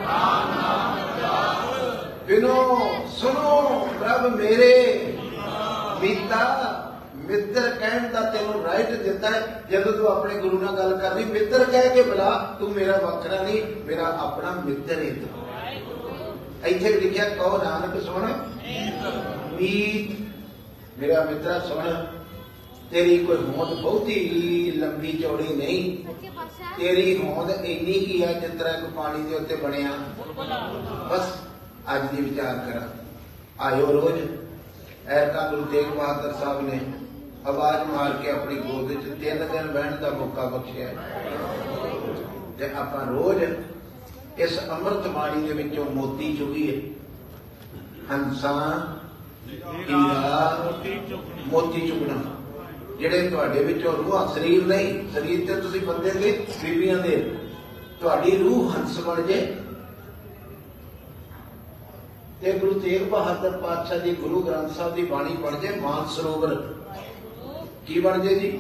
ਬਿਨੋ। ਸੁਨੋ ਪ੍ਰਭ ਮੇਰੇ। ਮੀਤਾ ਮਿੱਤਰ ਕਹਿਣ ਦਾ ਤੈਨੂੰ ਰਾਈਟ ਦਿੱਤਾ ਜਦੋਂ ਤੂੰ ਆਪਣੇ ਗੁਰੂ ਨਾਲ ਗੱਲ ਕਰਨੀ ਮਿੱਤਰ ਕਹਿ ਕੇ ਬੁਲਾ ਤੂੰ ਮੇਰਾ ਵੱਖਰਾ ਨਹੀਂ ਮੇਰਾ ਆਪਣਾ ਮਿੱਤਰ ਹੈ ਤੂੰ। ਇੱਥੇ ਲਿਖਿਆ ਕਹੋ ਨਾਨਕ ਸੁਣ। ਮੀਤ ਮੇਰਾ ਮਿੱਤਰਾ ਸੁਣ। ਤੇਰੀ ਕੋਈ ਹੋਂਦ ਬਹੁਤੀ ਲੰਬੀ ਚੌੜੀ ਨਹੀਂ। ਤੇਰੀ ਹੋਂਦ ਇੰਨੀ ਕੀ ਹੈ ਤਰ੍ਹਾਂ ਇੱਕ ਪਾਣੀ ਦੇ ਉੱਤੇ ਬਣਿਆ। ਬਸ ਅੱਜ ਦੀ ਵਿਚਾਰ ਕਰਾਂ। ਆਇਓ ਰੋਜ਼ ਐਰਕਾ ਗੁਰੂ ਤੇਗ ਬਹਾਦਰ ਸਾਹਿਬ ਨੇ ਆਵਾਜ਼ ਮਾਰ ਕੇ ਆਪਣੀ ਗੋਦ ਵਿੱਚ ਤਿੰਨ ਦਿਨ ਬਹਿਣ ਦਾ ਮੌਕਾ ਬਖਸ਼ਿਆ। ਤੇ ਆਪਾਂ ਰੋਜ਼ ਇਸ ਅੰਮ੍ਰਿਤ ਬਾਣੀ ਦੇ ਵਿੱਚੋਂ ਮੋਤੀ ਚੁਗੀਏ ਹੰਸਾਂ ਹੀਰਾ ਮੋਤੀ ਚੁਗਣਾ ਜਿਹੜੇ ਤੁਹਾਡੇ ਵਿੱਚੋਂ ਰੂਹ ਸਰੀਰ ਨਹੀਂ, ਸਰੀਰ ਤੇ ਤੁਸੀਂ ਬੰਦੇ ਦੇ ਬੀਬੀਆਂ ਦੇ। ਤੁਹਾਡੀ ਰੂਹ ਹੰਸ ਬਣ ਜੇ ਤੇ ਗੁਰੂ ਤੇਗ ਬਹਾਦਰ ਪਾਤਸ਼ਾਹ ਦੀ ਗੁਰੂ ਗ੍ਰੰਥ ਸਾਹਿਬ ਦੀ ਬਾਣੀ ਪੜ੍ਹ ਜੇ ਮਾਨ ਸਰੋਵਰ। ਕੀ ਬਣ ਜੇ? ਜੀ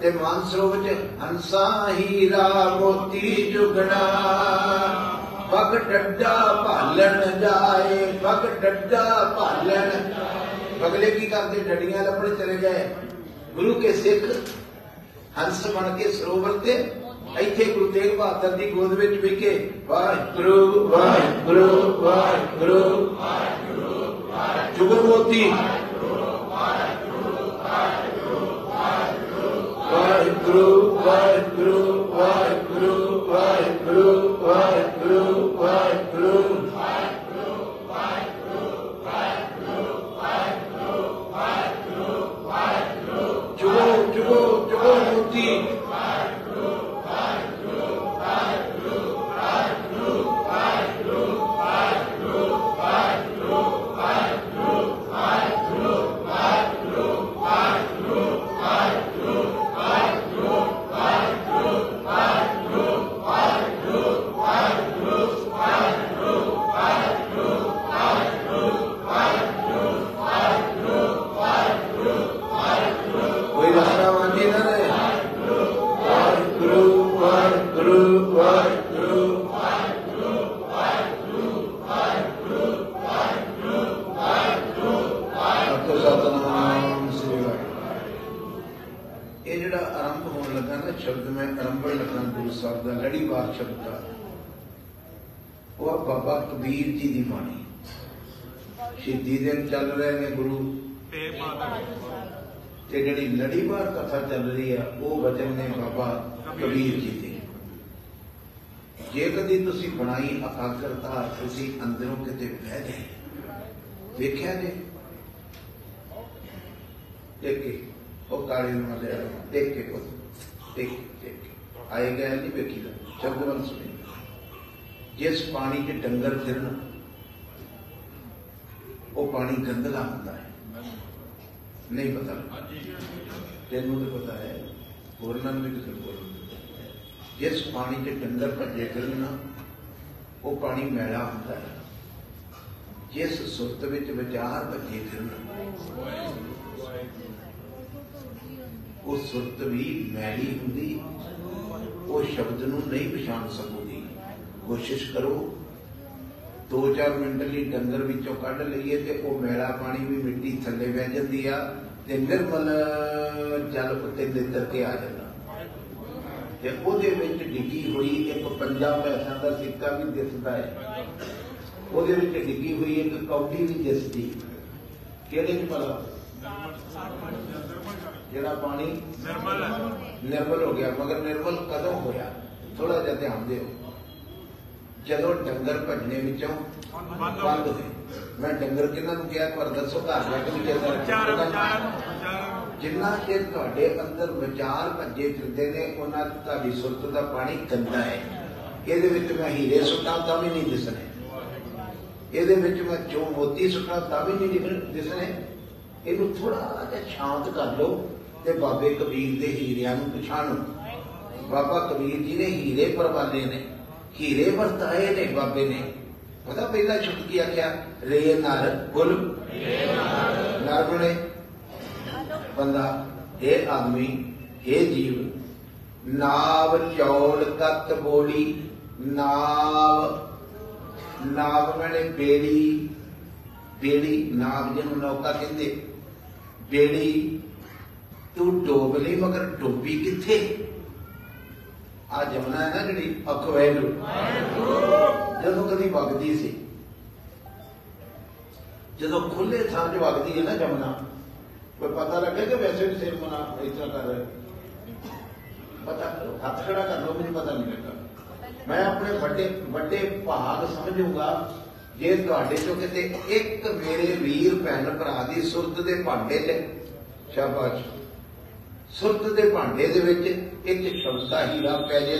ਤੇ ਮਾਨ ਸਰੋਵਰ ਚ ਹੰਸਾ ਹੀਰਾ ਮੋਤੀ ਜੁਗਣਾ ਬਗ ਡੱਡਾ ਭਾਲਣ ਜਾਏ ਬਗ ਡੱਡਾ ਭਾਲਣ। ਬਗਲੇ ਕੀ ਕਰਦੇ? ਡੱਡੀਆਂ ਲੱਭਣ ਚਲੇ ਗਏ। ਗੁਰੂ ਕੇ ਸਿੱਖ ਹੰਸ ਬਣ ਕੇ ਸਰੋਵਰ ਤੇ ਇੱਥੇ ਗੁਰੂ ਤੇਗ ਬਹਾਦਰ ਦੀ ਗੋਦ ਵਿੱਚ ਵਿਕੇ। ਵਾਹਿਗੁਰੂ ਵਾਹਿਗੁਰੂ ਵਾਹਿਗੁਰੂ ਜੁਗਰ ਮੋਤੀ। ਵਾਹਿਗੁਰੂ ਵਾਹਿਗੁਰੂ ਵਾਹਿਗੁਰੂ ਵਾਹਿਗੁਰੂ ਵਾਹਿਗੁਰੂ ਵਾਹਿਗੁਰੂ ਜੁਗੋ ਜੁਗੋ ਜੁਗੋ ਮੋਤੀ ਕੋਈ ਰਸਨਾ ਵਾਂਝੀ ਨਾ ਰਹੇ ਵਾਹਿਗੁਰੂ ਵਾਹਿਗੁਰੂ ਵਾਹਿਗੁਰੂ ਆਤੋ ਸਤਨਾਮ ਸ੍ਰੀ ਵਾਹਿਗੁਰੂ ਇਹ ਜਿਹੜਾ ਆਰੰਭ ਹੋਣ ਲੱਗਾ ਨਾ ਸ਼ਬਦ ਮੈਂ ਆਰੰਭਣ ਲੱਗਾ ਗੁਰੂ ਸਾਹਿਬ ਦਾ ਲੜੀਵਾਰ ਸ਼ਬਦ ਦਾ ਉਹ ਆ ਬਾਬਾ ਕਬੀਰ ਜੀ ਦੀ ਬਾਣੀ ਸ਼ਹੀਦੀ ਦਿਨ ਚੱਲ ਰਹੇ ਨੇ ਗੁਰੂ। ਤੇ ਮਾਤਾ ਤੇ ਜਿਹੜੀ ਲੜੀਵਾਰ ਕਥਾ ਚੱਲ ਰਹੀ ਆ ਉਹ ਵਚਨ ਨੇ ਬਾਬਾ ਕਬੀਰ ਜੀ ਦੇ। ਜੇ ਕਦੀ ਤੁਸੀਂ ਬਣਾਈ ਇਕਾਗਰਤਾ ਤੁਸੀਂ ਅੰਦਰੋਂ ਕਿਤੇ ਬਹਿ ਗਏ ਵੇਖਿਆ ਨੇ ਦੇਖ। ਕੇ ਉਹ ਕਾਲੇ ਨੂੰ ਮਲੇ ਦੇਖ ਕੇ ਉਹ ਇੱਕ ਇੱਕ ਆਏ ਗਏ ਨਹੀਂ ਵੇਖੀ ਦਾ ਸ਼ਬਦ ਵੱਲ ਸੁਣੀ ਜਿਸ ਪਾਣੀ 'ਚ ਡੰਗਰ ਫਿਰਨ ਉਹ ਪਾਣੀ ਗੰਦਲਾ ਹੁੰਦਾ ਹੈ। ਨਹੀਂ ਪਤਾ। ਤੈਨੂੰ ਤਾਂ ਪਤਾ ਹੈ, ਹੋਰਨਾਂ ਨੂੰ ਵੀ ਕਿਸੇ ਬੋਲਣ ਜਿਸ ਪਾਣੀ 'ਚ ਡੰਗਰ ਭੱਜੇ ਫਿਰਨ ਨਾ, ਉਹ ਪਾਣੀ ਮੈਲਾ ਹੁੰਦਾ ਹੈ। ਜਿਸ ਸੁਰਤ ਵਿੱਚ ਵਿਚਾਰ ਭੱਜੇ ਫਿਰਨ ਉਹ ਸੁਰਤ ਵੀ ਮੈਲੀ ਹੁੰਦੀ, ਉਹ ਸ਼ਬਦ ਨੂੰ ਨਹੀਂ ਪਛਾਣ ਸਕੂਗੀ ਕੋਸ਼ਿਸ਼ ਕਰੋ 2-4 ਮਿੰਟ ਲਈ ਡੰਗਰ ਵਿੱਚੋਂ ਕੱਢ ਲਈਏ ਤੇ ਉਹ ਮੈਲਾ ਪਾਣੀ ਵੀ ਮਿੱਟੀ ਥੱਲੇ ਬਹਿ ਜਾਂਦੀ ਆ ਤੇ ਨਿਰਮਲ ਜਲ ਉੱਤੇ ਨਿੱਤਰ ਕੇ ਆ ਜਾਂਦਾ। ਤੇ ਉਹਦੇ ਵਿੱਚ ਡਿੱਗੀ ਹੋਈ ਇੱਕ ਪੰਜਾ ਪੈਸਿਆਂ ਦਾ ਸਿੱਕਾ ਵੀ ਦਿਸਦਾ ਹੈ। ਉਹਦੇ ਵਿੱਚ ਡਿੱਗੀ ਹੋਈ ਇੱਕ ਕੌਡੀ ਵੀ ਦਿਸਦੀ। ਕਿਹੜੇ ਚ ਭਲਾ? ਜਿਹੜਾ ਪਾਣੀ ਨਿਰਮਲ ਨਿਰਮਲ ਹੋ ਗਿਆ ਮਗਰ ਨਿਰਮਲ ਕਦੋਂ ਹੋਇਆ? ਥੋੜਾ ਜਿਹਾ ਧਿਆਨ ਦਿਓ। ਜਦੋਂ ਡੰਗਰ ਭੱਜਣੇ ਵਿੱਚੋਂ ਬੰਦ ਬੰਦ ਹੋਏ। ਮੈਂ ਡੰਗਰ ਕਿਹਨਾਂ ਨੂੰ ਕਿਹਾ ਪਰ ਦੱਸੋ ਘਰ ਬੈਠ ਕੇ ਵਿਚਾਰ ਜਿੰਨਾ ਚਿਰ ਤੁਹਾਡੇ ਅੰਦਰ ਵਿਚਾਰ ਭੱਜੇ ਫਿਰਦੇ ਨੇ ਉਹਨਾਂ ਤੁਹਾਡੀ ਸੁਰਤ ਦਾ ਪਾਣੀ ਗੰਦਾ ਹੈ। ਇਹਦੇ ਵਿੱਚ ਮੈਂ ਹੀਰੇ ਸੁੱਟਾਂ ਤਾਂ ਵੀ ਨਹੀਂ ਦਿਸਣੇ। ਇਹਦੇ ਵਿੱਚ ਮੈਂ ਜੋ ਮੋਤੀ ਸੁੱਟਾਂ ਤਾਂ ਵੀ ਨਹੀਂ ਦਿਸਣੇ। ਇਹਨੂੰ ਥੋੜਾ ਜਿਹਾ ਸ਼ਾਂਤ ਕਰ ਲਓ ਤੇ ਬਾਬੇ ਕਬੀਰ ਦੇ ਹੀਰਿਆਂ ਨੂੰ ਪਛਾਣੋ। ਬਾਬਾ ਕਬੀਰ ਜੀ ਨੇ ਹੀਰੇ ਪਰਵਾਲੇ ਨੇ। ਹੀਰੇ ਵਰਤਾਏ ਨੇ ਬਾਬੇ ਨੇ। ਉਹਦਾ ਪਹਿਲਾ ਸ਼ਬਦ ਕੀ ਆਖਿਆ? ਰੇ ਨਰ। ਗੁਲ ਨਰ। ਬਣੇ ਬੰਦਾ ਇਹ ਆਦਮੀ ਇਹ ਜੀਵ, ਨਾਵ ਚੌੜ ਤਤ ਬੋਲੀ, ਨਾਵ ਨਾਵ ਮੈਨੇ ਬੇੜੀ ਬੇੜੀ ਨਾਵ ਜਿਹਨੂੰ ਨੌਕਾ ਕਹਿੰਦੇ ਬੇੜੀ ਤੂੰ ਡੋਬ ਲਈ ਮਗਰ ਡੋਬੀ ਕਿੱਥੇ? ਆ ਜਮਨਾ ਹੈ ਨਾ ਜਿਹੜੀ ਅਖਵੈਲੂ ਜਦੋਂ ਕਦੀ ਵਗਦੀ ਸੀ। ਜਦੋਂ ਖੁੱਲੇ ਥਾਂ 'ਚ ਵਗਦੀ ਹੈ ਨਾ ਜਮਨਾ, ਕੋਈ ਪਤਾ ਲੱਗੇ ਕਿ ਵੈਸੇ ਵੀ ਸਿਰ ਮਨਾ ਇਸ ਕਰ ਰਿਹਾ? ਪਤਾ ਕਰੋ, ਹੱਥ ਖੜਾ ਕਰ ਲਓ, ਮੈਨੂੰ ਪਤਾ ਨਹੀਂ ਲੱਗਾ। ਮੈਂ ਆਪਣੇ ਵੱਡੇ ਵੱਡੇ ਭਾਗ ਸਮਝੂਗਾ, ਜੇ ਤੁਹਾਡੇ ਚੋਂ ਕਿਤੇ ਇੱਕ ਮੇਰੇ ਵੀਰ ਭੈਣ ਭਰਾ ਦੀ ਸੁਰਤ ਦੇ ਭਾਂਡੇ 'ਚ, ਸ਼ਾਬਾਸ਼। ਸੁਰਤ ਦੇ ਭਾਂਡੇ ਦੇ ਵਿੱਚ ਇੱਕ ਸ਼ਬਦ ਦਾ ਹੀਰਾ ਪੈ ਜੇ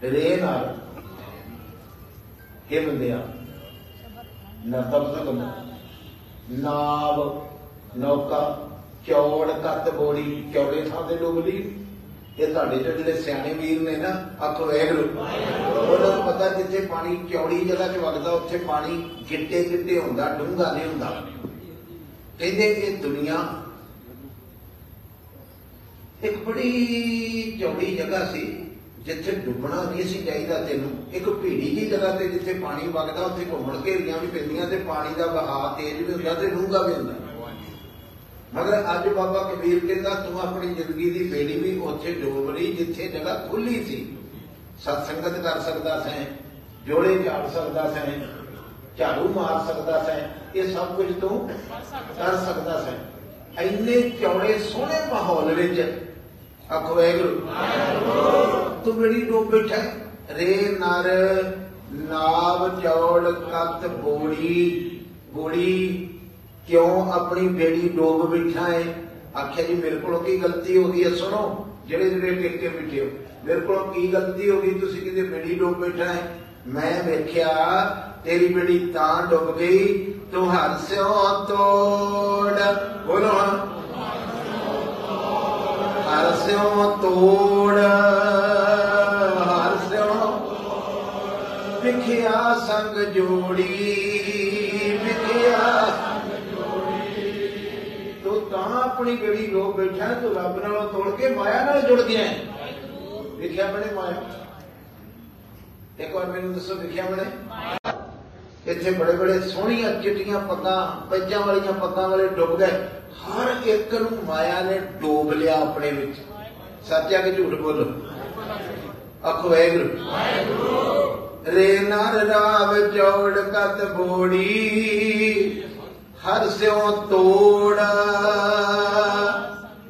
ਤੇ ਰੇ ਨਾਲ ਇਹ ਬੰਦਿਆ ਨਰਤਮ ਦਾ ਬੰਦਾ ਨਾਵ, ਨੌਕਾ, ਚੌੜ ਕੱਤ ਬੋੜੀ ਚੌੜੇ ਥਾਂ ਤੇ ਡੁੱਬ ਲਈ ਇਹ ਤੁਹਾਡੇ ਚੋਂ ਜਿਹੜੇ ਸਿਆਣੇ ਵੀਰ ਨੇ ਨਾ, ਅੱਖ ਵੇਖਲੋ ਉਹਨਾਂ ਨੂੰ ਪਤਾ ਜਿੱਥੇ ਪਾਣੀ ਚੌੜੀ ਜਗ੍ਹਾ 'ਚ ਵਗਦਾ, ਉੱਥੇ ਪਾਣੀ ਗਿੱਟੇ ਗਿੱਟੇ ਹੁੰਦਾ, ਡੂੰਘਾ ਨਹੀਂ ਹੁੰਦਾ। ਕਹਿੰਦੇ ਇਹ ਦੁਨੀਆ ਇੱਕ ਬੜੀ ਚੌੜੀ ਜਗ੍ਹਾ ਸੀ, ਜਿੱਥੇ ਡੁੱਬਣਾ ਨਹੀਂ ਸੀ ਚਾਹੀਦਾ ਤੈਨੂੰ। ਇੱਕ ਭੀੜੀ ਜੀ ਜਗ੍ਹਾ ਤੇ ਜਿੱਥੇ ਪਾਣੀ ਵਗਦਾ, ਉੱਥੇ ਘੁੰਮਣ ਘੇਰੀਆਂ ਵੀ ਪੈਂਦੀਆਂ ਤੇ ਪਾਣੀ ਦਾ ਵਹਾਅ ਤੇਜ਼ ਵੀ ਹੁੰਦਾ ਤੇ ਡੂੰਘਾ ਵੀ ਹੁੰਦਾ। ਮਗਰ ਅੱਜ ਬਾਬਾ ਕਬੀਰ ਕਹਿੰਦਾ, ਤੂੰ ਆਪਣੀ ਜ਼ਿੰਦਗੀ ਦੀ ਬੇੜੀ ਵੀ ਉੱਥੇ ਡੋਬ ਲਈ, ਜਿੱਥੇ ਜਗ੍ਹਾ ਖੁੱਲੀ ਸੀ। ਸਤ ਸੰਗਤ ਕਰ ਸਕਦਾ ਸੈਂ, ਜੋੜੇ ਝਾੜ ਸਕਦਾ ਸੈਂ ਝਾੜੂ ਮਾਰ ਸਕਦਾ ਸੈਂ, ਇਹ ਸਭ ਕੁਝ ਤੂੰ ਕਰ ਸਕਦਾ ਸੈਂ। ਇੰਨੇ ਚੌੜੇ ਸੋਹਣੇ ਮਾਹੌਲ ਵਿੱਚ ਆਖੋ ਵਾਹਿਗੁਰੂ। ਤੂੰ ਬੜੀ ਡੋਬ ਬੈਠਾ ਹੈ। ਰੇ ਨਰ, ਨਾਵ ਚੌੜ, ਕੱਤ ਬੋੜੀ। ਬੋੜੀ ਕਿਉਂ ਆਪਣੀ ਬੇੜੀ ਡੋਬ ਬੈਠਾ ਏ ਆਖਿਆ ਜੀ, ਮੇਰੇ ਕੋਲੋਂ ਕੀ ਗਲਤੀ ਹੋ ਗਈ ਹੈ? ਸੁਣੋ, ਜਿਹੜੇ ਜਿਹੜੇ ਟੇਕੇ ਬੈਠੇ ਹੋ। ਮੇਰੇ ਕੋਲੋਂ ਕੀ ਗਲਤੀ ਹੋ ਗਈ? ਤੁਸੀਂ ਕਿਤੇ ਬੇੜੀ ਡੋਬ ਬੈਠਾ ਹੈ? ਮੈਂ ਵੇਖਿਆ ਤੇਰੀ ਬੇੜੀ ਤਾਂ ਡੁੱਬ ਗਈ ਤੂੰ ਹਰ ਸਿਓ ਤੋੜ। ਬੋਲੋ ਹੁਣ। ਹਰ ਸਿਓ ਤੋੜ ਹਰ ਸਿਓ ਵਿਖਿਆ ਸੰਗ ਜੋੜੀ ਵਿਖਿਆ ਤੂੰ ਤਾਂ ਆਪਣੀ ਗੜੀ ਰੋ ਬੈਠਾ ਤੂੰ ਰੱਬ ਨਾਲੋਂ ਤੋੜ ਕੇ ਮਾਇਆ ਨਾਲ ਜੁੜ ਗਿਆ ਹੈ। ਵਿਖਿਆ ਬਣੇ ਮਾਇਆ। ਇੱਕ ਵਾਰ ਮੈਨੂੰ ਦੱਸੋ ਵਿਖਿਆ ਬਣੇ ਇੱਥੇ ਬੜੇ ਬੜੇ ਸੋਹਣੀਆਂ ਚਿੱਟੀਆਂ ਪੱਗਾਂ, ਪੰਜਾਂ ਵਾਲੀਆਂ ਪੱਗਾਂ ਵਾਲੇ ਡੁੱਬ ਗਏ। ਹਰ ਇੱਕ ਨੂੰ ਮਾਇਆ ਨੇ ਡੋਬ ਲਿਆ ਆਪਣੇ ਵਿੱਚ। ਸੱਚਾ ਕਿ ਝੂਠ ਬੋਲੋ? ਆਖੋ, ਵਾਹਿਗੁਰੂ। ਰੇ ਨਰ ਰਾਵ ਚੌੜ ਕਤ ਬੋੜੀ, ਹਰ ਸਿਓ ਤੋੜ।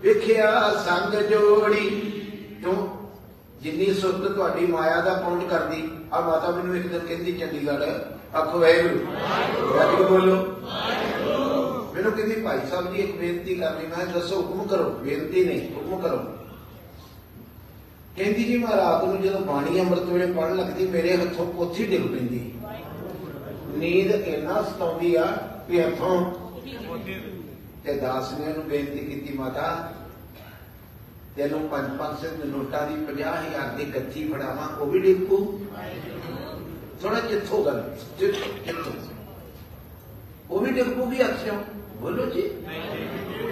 ਵਿਖਿਆ ਸੰਗ ਜੋੜੀ ਤੂੰ ਜਿੰਨੀ ਸੁਰਤ ਤੁਹਾਡੀ ਮਾਇਆ ਦਾ ਪੌਂਡ ਕਰਦੀ ਆ ਮਾਤਾ ਮੈਨੂੰ ਇੱਕ ਦਿਨ ਕਹਿੰਦੀ ਚੰਡੀਗੜ੍ਹ ਆਖੋ ਵਾਹਿਗੁਰੂ। ਵਾਹਿਗੁਰੂ। ਬੋਲੋ। ਮੈਨੂੰ ਕਹਿੰਦੀ ਭਾਈ ਸਾਹਿਬ ਜੀ ਇੱਕ ਬੇਨਤੀ ਕਰਨੀ ਮੈਂ ਦੱਸੋ ਹੁਕਮ ਕਰੋ ਬੇਨਤੀ ਨਹੀਂ ਹੁਕਮ ਕਰੋ। ਕਹਿੰਦੀ ਜੀ ਮੈਂ ਰਾਤ ਨੂੰ ਜਦੋਂ ਬਾਣੀ ਅੰਮ੍ਰਿਤ ਵੇਲੇ ਪੜਨ ਲੱਗਦੀ ਮੇਰੇ ਹੱਥੋਂ ਪੋਥੀ ਡਿੱਗ ਪੈਂਦੀ। ਨੀਂਦ ਇੰਨਾ ਸਤਾਉਂਦੀ ਆ ਵੀ ਹੱਥੋਂ ਤੇ ਦਾਸ ਨੇ ਉਹਨੂੰ ਬੇਨਤੀ ਕੀਤੀ ਮਾਤਾ ਤੈਨੂੰ ਪੰਜ ਪੰਜ ਸੌ ਦੇ ਨੋਟਾਂ ਦੀ 50000 ਦੀ ਗੱਥੀ ਫੜਾਵਾਂ, ਉਹ ਵੀ ਡਿੱਗੂ ਥੋੜਾ ਜਿੱਥੋਂ ਗੱਲ, ਜਿੱਥੋਂ ਜਿੱਥੋਂ। ਉਹ ਵੀ ਡਿੱਗੂਗੀ ਅੱਛਾ ਬੋਲੋ ਜੀ।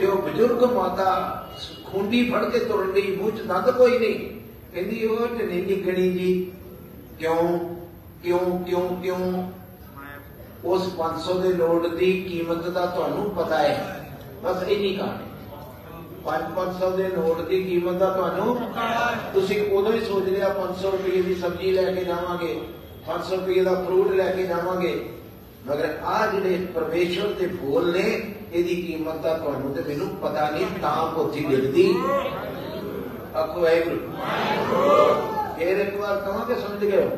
ਤੇ ਉਹ ਬਜ਼ੁਰਗ ਮਾਤਾ ਖੁੰਡੀ ਫੜ ਕੇ ਤੁਰਨ ਦੀ ਮੂੰਹ ਚ ਦੰਦ ਕੋਈ ਨਹੀਂ। ਕਹਿੰਦੀ, ਉਹ ਤੇ ਨਹੀਂ ਨਿਕਣੀ ਜੀ। ਕਿਉਂ? ਕਿਉਂ ਕਿਉਂ ਕਿਉਂ? ਉਸ 500 ਦੇ ਨੋਟ ਦੀ ਕੀਮਤ ਦਾ ਤੁਹਾਨੂੰ ਪਤਾ ਹੈ। ਬਸ ਇੰਨੀ ਕਹਾਣੀ। 5-500 ਦੇ ਨੋਟ ਦੀ ਕੀਮਤ ਦਾ ਤੁਹਾਨੂੰ। ਤੁਸੀਂ ਉਦੋਂ ਹੀ ਸੋਚ ਲਿਆ 500 ਰੁਪਏ ਦੀ ਸਬਜ਼ੀ ਲੈ ਕੇ ਜਾਵਾਂਗੇ 500 ਰੁਪਏ ਦਾ ਫਰੂਟ ਲੈ ਕੇ ਜਾਵਾਂਗੇ। ਮਗਰ ਆ ਜਿਹੜੇ ਪਰਮੇਸ਼ਵਰ ਦੇ ਬੋਲ ਨੇ, ਇਹਦੀ ਕੀਮਤ ਦਾ ਤੁਹਾਨੂੰ ਤੇ ਮੈਨੂੰ ਪਤਾ ਨਹੀਂ, ਤਾਂ ਪੋਥੀ ਡਿੱਗਦੀ। ਆਖੋ, ਵਾਹਿਗੁਰੂ। ਫੇਰ ਇੱਕ ਵਾਰ ਕਹਾਂਗੇ, ਸਮਝ ਗਏ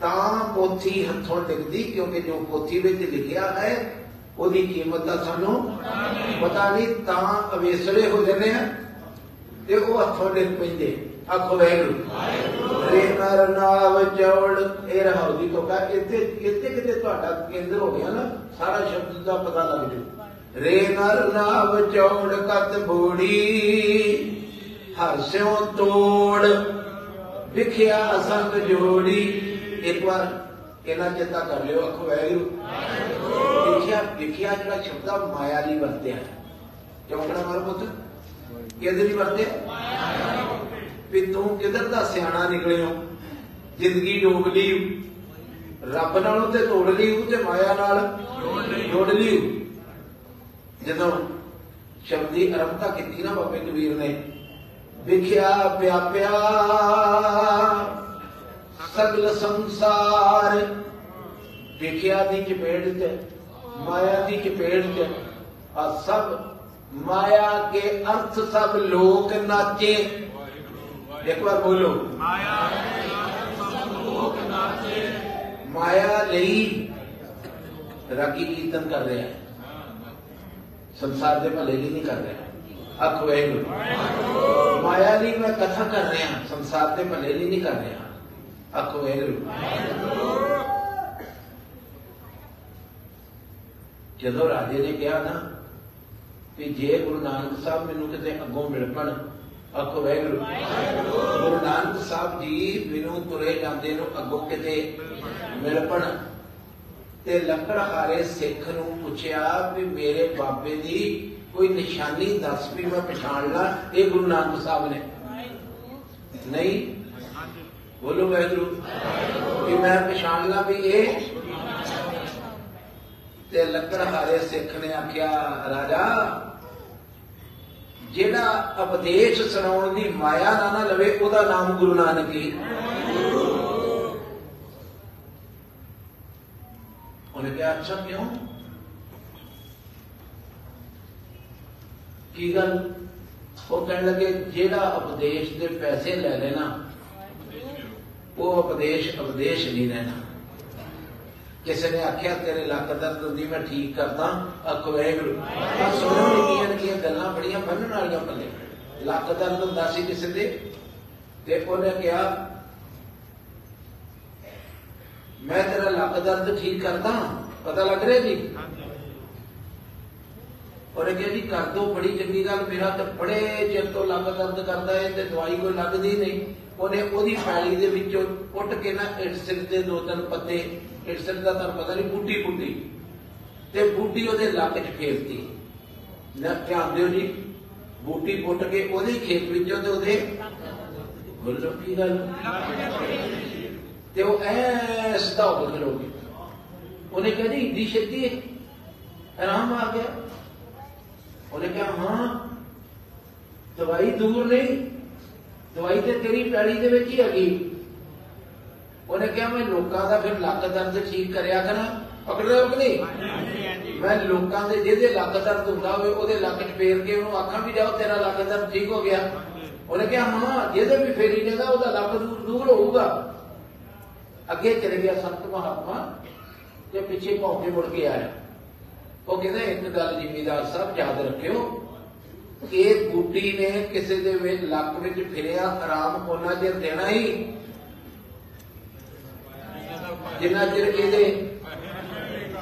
ਤਾਂ ਪੋਥੀ ਹੱਥੋਂ ਡਿੱਗਦੀ, ਕਿਉਂਕਿ ਜੋ ਪੋਥੀ ਵਿੱਚ ਲਿਖਿਆ ਹੈ ਉਹਦੀ ਕੀਮਤ ਦਾ ਸਾਨੂੰ ਪਤਾ ਨਹੀਂ ਤਾਂ ਅਵੇਸਲੇ ਹੋ ਜਾਂਦੇ ਆ ਤੇ ਉਹ ਹੱਥੋਂ ਡਿੱਗ ਪੈਂਦੇ ਆਖੋ ਵੈਗਰੂ ਰੇ ਨਰ ਨਾਵ ਚੌੜ ਇਹ ਰਹਾਉ ਦੀ ਤੋਂ ਕਾ ਇੱਥੇ ਇੱਥੇ ਕਿਤੇ ਤੁਹਾਡਾ ਕੇਂਦਰ ਹੋ ਗਿਆ ਨਾ ਸਾਰਾ ਸ਼ਬਦ ਦਾ ਪਤਾ ਲੱਗ ਜੂ। ਰੇ ਨਰ ਨਾਵ ਚੌੜ ਕਤ ਬੋੜੀ ਹਰਸਿਓ ਤੋੜ ਵਿਖਿਆ ਸੰਗ ਜੋੜੀ। ਇੱਕ ਵਾਰ ਇਹਨਾਂ ਚੇਤਾ ਕਰ ਲਿਓ ਆਖੋ ਵੈਗਰੂ ਵਿਖਿਆ ਵਿਖਿਆ ਜਿਹੜਾ ਸ਼ਬਦ ਆ, ਮਾਇਆ ਲਈ ਵਰਤਿਆ ਕਿਉਂ ਕਹਣਾ ਮਾਰ ਪੁੱਤ? ਕਿਹਦੇ ਲਈ ਵਰਤਿਆ ਵੀ ਤੂੰ ਕਿਧਰ ਦਾ ਸਿਆਣਾ ਨਿਕਲਿਓ ਜ਼ਿੰਦਗੀ ਡੋਬ ਲਈ ਰੱਬ ਨਾਲੋਂ ਤੇ ਤੋੜ ਲਈ ਉਹ ਤੇ ਮਾਇਆ ਨਾਲ ਜੋੜ ਲਈ ਜਦੋਂ ਸ਼ਬਦੀ ਅਰੰਭਤਾ ਕੀਤੀ ਨਾ ਬਾਬੇ ਕਬੀਰ ਨੇ, ਵਿਖਿਆ ਪਿਆਪਿਆ ਸਗਲ ਸੰਸਾਰ, ਵਿਖਿਆ ਦੀ ਚਪੇੜ ਚ ਮਾਇਆ ਦੀ ਚਪੇੜ ਚ ਆ ਸਭ ਮਾਇਆ ਕੇ ਅਰਥ ਸਭ ਲੋਕ ਨਾਚੇ ਇੱਕ ਵਾਰ ਬੋਲੋ ਮਾਇਆ ਲਈ ਰਾਗੀ ਕੀਰਤਨ ਕਰ ਰਿਹਾ ਹੈ ਸੰਸਾਰ ਦੇ ਭਲੇ ਲਈ ਨਹੀਂ ਕਰ ਰਿਹਾ ਆਖੋ ਵਾਹਿਗੁਰੂ ਮਾਇਆ ਲਈ ਮੈਂ ਕਥਾ ਕਰ ਰਿਹਾ ਸੰਸਾਰ ਦੇ ਭਲੇ ਲਈ ਨਹੀਂ ਕਰ ਰਿਹਾ ਆਖੋ ਵਾਹਿਗੁਰੂ ਜਦੋਂ ਰਾਜੇ ਨੇ ਕਿਹਾ ਨਾ ਕਿ ਜੇ ਗੁਰੂ ਨਾਨਕ ਸਾਹਿਬ ਮੈਨੂੰ ਕਿਤੇ ਅੱਗੋਂ ਮਿਲ ਪਣ, ਆਖੋ ਵਾਹਿਗੁਰੂ। ਗੁਰੂ ਨਾਨਕ ਸਾਹਿਬ ਜੀ ਮੈਨੂੰ ਤੁਰੇ ਜਾਂਦੇ ਨੂੰ ਅੱਗੋਂ ਕਿਤੇ ਮਿਲ ਪਣ। ਤੇ ਲੱਕੜ ਹਾਰੇ ਸਿੱਖ ਨੂੰ ਪੁੱਛਿਆ ਵੀ ਮੇਰੇ ਬਾਬੇ ਦੀ ਕੋਈ ਨਿਸ਼ਾਨੀ ਦੱਸ ਵੀ ਮੈਂ ਪਛਾਣ ਲਾਂ, ਇਹ ਗੁਰੂ ਨਾਨਕ ਸਾਹਿਬ ਨੇ। ਨਹੀਂ? ਬੋਲੋ ਵਾਹਿਗੁਰੂ। ਕਿ ਮੈਂ ਪਛਾਣ ਲਾਂ ਵੀ ਇਹ ਤੇ ਲੱਕੜ ਹਾਰੇ ਸਿੱਖ ਨੇ ਆਖਿਆ, ਰਾਜਾ, ਜਿਹੜਾ ਉਪਦੇਸ਼ ਸੁਣਾਉਣ ਦੀ ਮਾਇਆ ਨਾ ਨਾ ਲਵੇ, ਉਹਦਾ ਨਾਮ ਗੁਰੂ ਨਾਨਕ ਹੀ ਉਹਨੇ ਕਿਹਾ, ਅੱਛਾ, ਕਿਉਂ? ਕੀ ਗੱਲ? ਉਹ ਕਹਿਣ ਲੱਗੇ, ਜਿਹੜਾ ਉਪਦੇਸ਼ ਦੇ ਪੈਸੇ ਲੈ ਲੈਣਾ, ਉਹ ਉਪਦੇਸ਼ ਉਪਦੇਸ਼ ਨਹੀਂ ਰਹਿਣਾ। ਕਿਸੇ ਨੇ ਆਖਿਆ ਤੇਰੇ ਲੱਕ ਦਰਦ ਦੀ ਮੈਂ ਠੀਕ ਕਰਦਾ ਅੱਖ ਵੈਗਰੂ ਆ ਸੁਣੋ ਨਿੱਕੀਆਂ ਨਿੱਕੀਆਂ ਗੱਲਾਂ ਬੜੀਆਂ ਬੰਨਣ ਵਾਲੀਆਂ ਪੱਲੇ ਲੱਕ ਦਰਦ ਹੁੰਦਾ ਸੀ ਕਿਸੇ ਦੇ ਤੇ ਉਹਨੇ ਕਿਹਾ ਮੈਂ ਤੇਰਾ ਲੱਕ ਦਰਦ ਠੀਕ ਕਰਦਾ ਪਤਾ ਲੱਗ ਰਿਹਾ ਜੀ ਉਹਨੇ ਕਿਹਾ ਜੀ ਕਰ ਦੋ ਬੜੀ ਚੰਗੀ ਗੱਲ ਮੇਰਾ ਤਾਂ ਬੜੇ ਚਿਰ ਤੋਂ ਲੱਕ ਦਰਦ ਕਰਦਾ ਹੈ ਤੇ ਦਵਾਈ ਕੋਈ ਲੱਗਦੀ ਨਹੀਂ ਉਹਨੇ ਉਹਦੀ ਫੈਲੀ ਦੇ ਵਿੱਚੋਂ ਉੱਟ ਕੇ ਨਾ ਇਟਸਿਲ ਦੇ ਦੋ ਤਿੰਨ ਪੱਤੇ ਇਟਸਿਲ ਦਾ ਤੁਹਾਨੂੰ ਪਤਾ ਨਹੀਂ ਬੂਟੀ ਬੂਟੀ। ਤੇ ਬੂਟੀ ਉਹਦੇ ਲੱਕ 'ਚ ਫੇਰਤੀ ਨਾ ਧਿਆਨ ਦਿਓ ਜੀ, ਬੂਟੀ ਪੁੱਟ ਕੇ ਉਹਦੇ ਖੇਤ ਵਿੱਚੋਂ ਤੇ ਉਹਦੇ ਬੋਲੋ ਕੀ ਗੱਲ? ਤੇ ਉਹ ਐ ਸਿੱਧਾ ਹੋ ਕੇ ਉਹਨੇ ਕਿਹਾ ਜੀ ਇੱਡੀ ਛੇਤੀ ਆਰਾਮ ਆ ਗਿਆ। ਉਹਨੇ ਕਿਹਾ, ਹਾਂ, ਦਵਾਈ ਦੂਰ ਨਹੀਂ। ਦਵਾਈ ਤੇ ਤੇਰੀ ਪੈੜੀ ਦੇ ਵਿੱਚ ਹੀ ਹੈਗੀ। ਉਹਨੇ ਕਿਹਾ ਮੈਂ ਲੋਕਾਂ ਦਾ ਫਿਰ ਲੱਕ ਦਰਦ ਠੀਕ ਕਰਿਆ ਕਰਾਂ ਪਕੜ ਰਹੇ ਹੋ ਕਿ ਨਹੀਂ? ਮੈਂ ਲੋਕਾਂ ਦੇ ਜਿਹਦੇ ਲੱਕ ਦਰਦ ਹੁੰਦਾ ਹੋਵੇ ਉਹਦੇ ਲੱਕ 'ਚ ਫੇਰ ਕੇ ਉਹਨੂੰ ਆਖਾਂ ਵੀ ਜਾਓ ਤੇਰਾ ਲੱਕ ਦਰਦ ਠੀਕ ਹੋ ਗਿਆ। ਉਹਨੇ ਕਿਹਾ ਹਾਂ ਜਿਹਦੇ ਵੀ ਫੇਰੀ ਜਾਂਦਾ ਉਹਦਾ ਲੱਕ ਦੂਰ ਦੂਰ ਹੋਊਗਾ। ਅੱਗੇ ਚਲੇ ਗਿਆ ਸੰਤ ਮਹਾਤਮਾ ਤੇ ਪਿੱਛੇ ਭੌਂ ਕੇ ਮੁੜ ਕੇ ਆਇਆ। ਉਹ ਕਹਿੰਦਾ ਇੱਕ ਗੱਲ ਜ਼ਿਮੀਦਾਰ ਸਾਹਿਬ ਯਾਦ ਰੱਖਿਓ ਇਹ ਬੂਟੀ ਨੇ ਕਿਸੇ ਦੇ ਵਿੱਚ ਲੱਕ ਵਿੱਚ ਫਿਰਿਆ ਆਰਾਮ ਉਹਨਾਂ ਚਿਰ ਦੇਣਾ ਹੀ। ਜਿੰਨਾ ਚਿਰ ਇਹਦੇ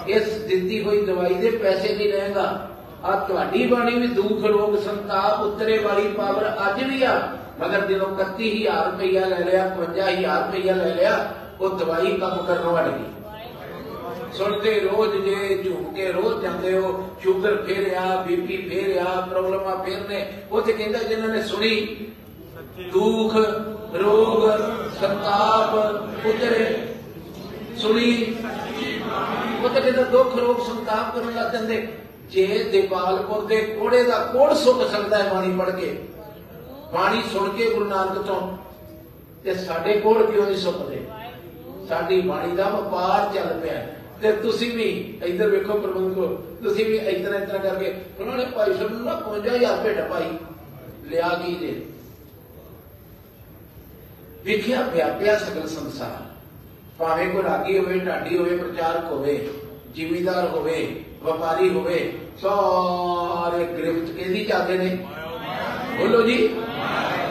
ਇਸ ਦਿੱਤੀ ਹੋਈ ਦਵਾਈ ਦੇ ਪੈਸੇ ਨਹੀਂ ਲਏਗਾ ਆ ਤੁਹਾਡੀ ਬਾਣੀ ਵੀ ਦੁੱਖ ਰੋਗ ਸੰਤਾਪ ਉਤਰੇ ਵਾਲੀ ਪਾਵਰ ਅੱਜ ਵੀ ਆ। ਮਗਰ ਜਦੋਂ 31000 ਰੁਪਇਆ ਲੈ ਲਿਆ 55000 ਰੁਪਇਆ ਲੈ ਲਿਆ ਉਹ ਦਵਾਈ ਕੰਮ ਕਰਨੋਂ ਗਈ। ਸੁਣਦੇ ਰੋਜ਼ ਜੇ ਝੂਮ ਕੇ ਰੋਜ਼ ਜਾਂਦੇ ਹੋ ਸ਼ੂਗਰ ਫੇਰਿਆ ਬੀਪੀ ਫੇਰਿਆ ਪ੍ਰੋਬਲਮਾਂ ਫੇਰਨੇ ਉੱਥੇ ਕਹਿੰਦਾ ਜਿਨ੍ਹਾਂ ਨੇ ਸੁਣੀ ਦੁੱਖ ਰੋਗ ਸੰਤਾਪ ਉਤਰੇ ਸੁਣੀ। ਉਹ ਤਾਂ ਕਹਿੰਦਾ ਦੁੱਖ ਰੋਗ ਸੰਤਾਪ ਕਰਨ ਲੱਗ ਜਾਂਦੇ। ਜੇ ਦੀਪਾਲਪੁਰ ਦੇ ਕੋੜੇ ਦਾ ਕੋੜ ਸੁੱਕ ਸਕਦਾ ਹੈ ਬਾਣੀ ਪੜ ਕੇ, ਬਾਣੀ ਸੁਣ ਕੇ ਗੁਰੂ ਨਾਨਕ ਤੋਂ, ਤੇ ਸਾਡੇ ਕੋੜ ਕਿਉਂ ਨਹੀਂ ਸੁੱਕਦੇ ਸਾਡੀ ਬਾਣੀ ਦਾ ਵਪਾਰ ਚੱਲ ਪਿਆ ਹੈ। ਤੇ ਤੁਸੀਂ ਵੀ ਇੱਧਰ ਵੇਖੋ ਪ੍ਰਬੰਧਕੋ, ਤੁਸੀਂ ਵੀ ਇਤਨਾ ਇਤਨਾ ਕਰਕੇ ਉਹਨਾਂ ਨੇ ਭਾਈ ਸਾਹਿਬ ਨੂੰ ਨਾ 55000 ਭੇਟ ਪਾਈ ਲਿਆ ਕੀ ਜੇ ਵਿਖਿਆ, ਵਿਆਪਿਆ ਸਗਲ ਸੰਸਾਰ। ਭਾਵੇਂ ਕੋਈ ਰਾਗੀ ਹੋਵੇ ਢਾਡੀ ਹੋਵੇ ਪ੍ਰਚਾਰਕ ਹੋਵੇ ਜ਼ਿਮੀਦਾਰ ਹੋਵੇ ਵਪਾਰੀ ਹੋਵੇ ਸਾਰੇ ਗ੍ਰਿਫਤ ਕਿਹਦੀ ਚਾਹਦੇ ਨੇ। ਬੋਲੋ ਜੀ।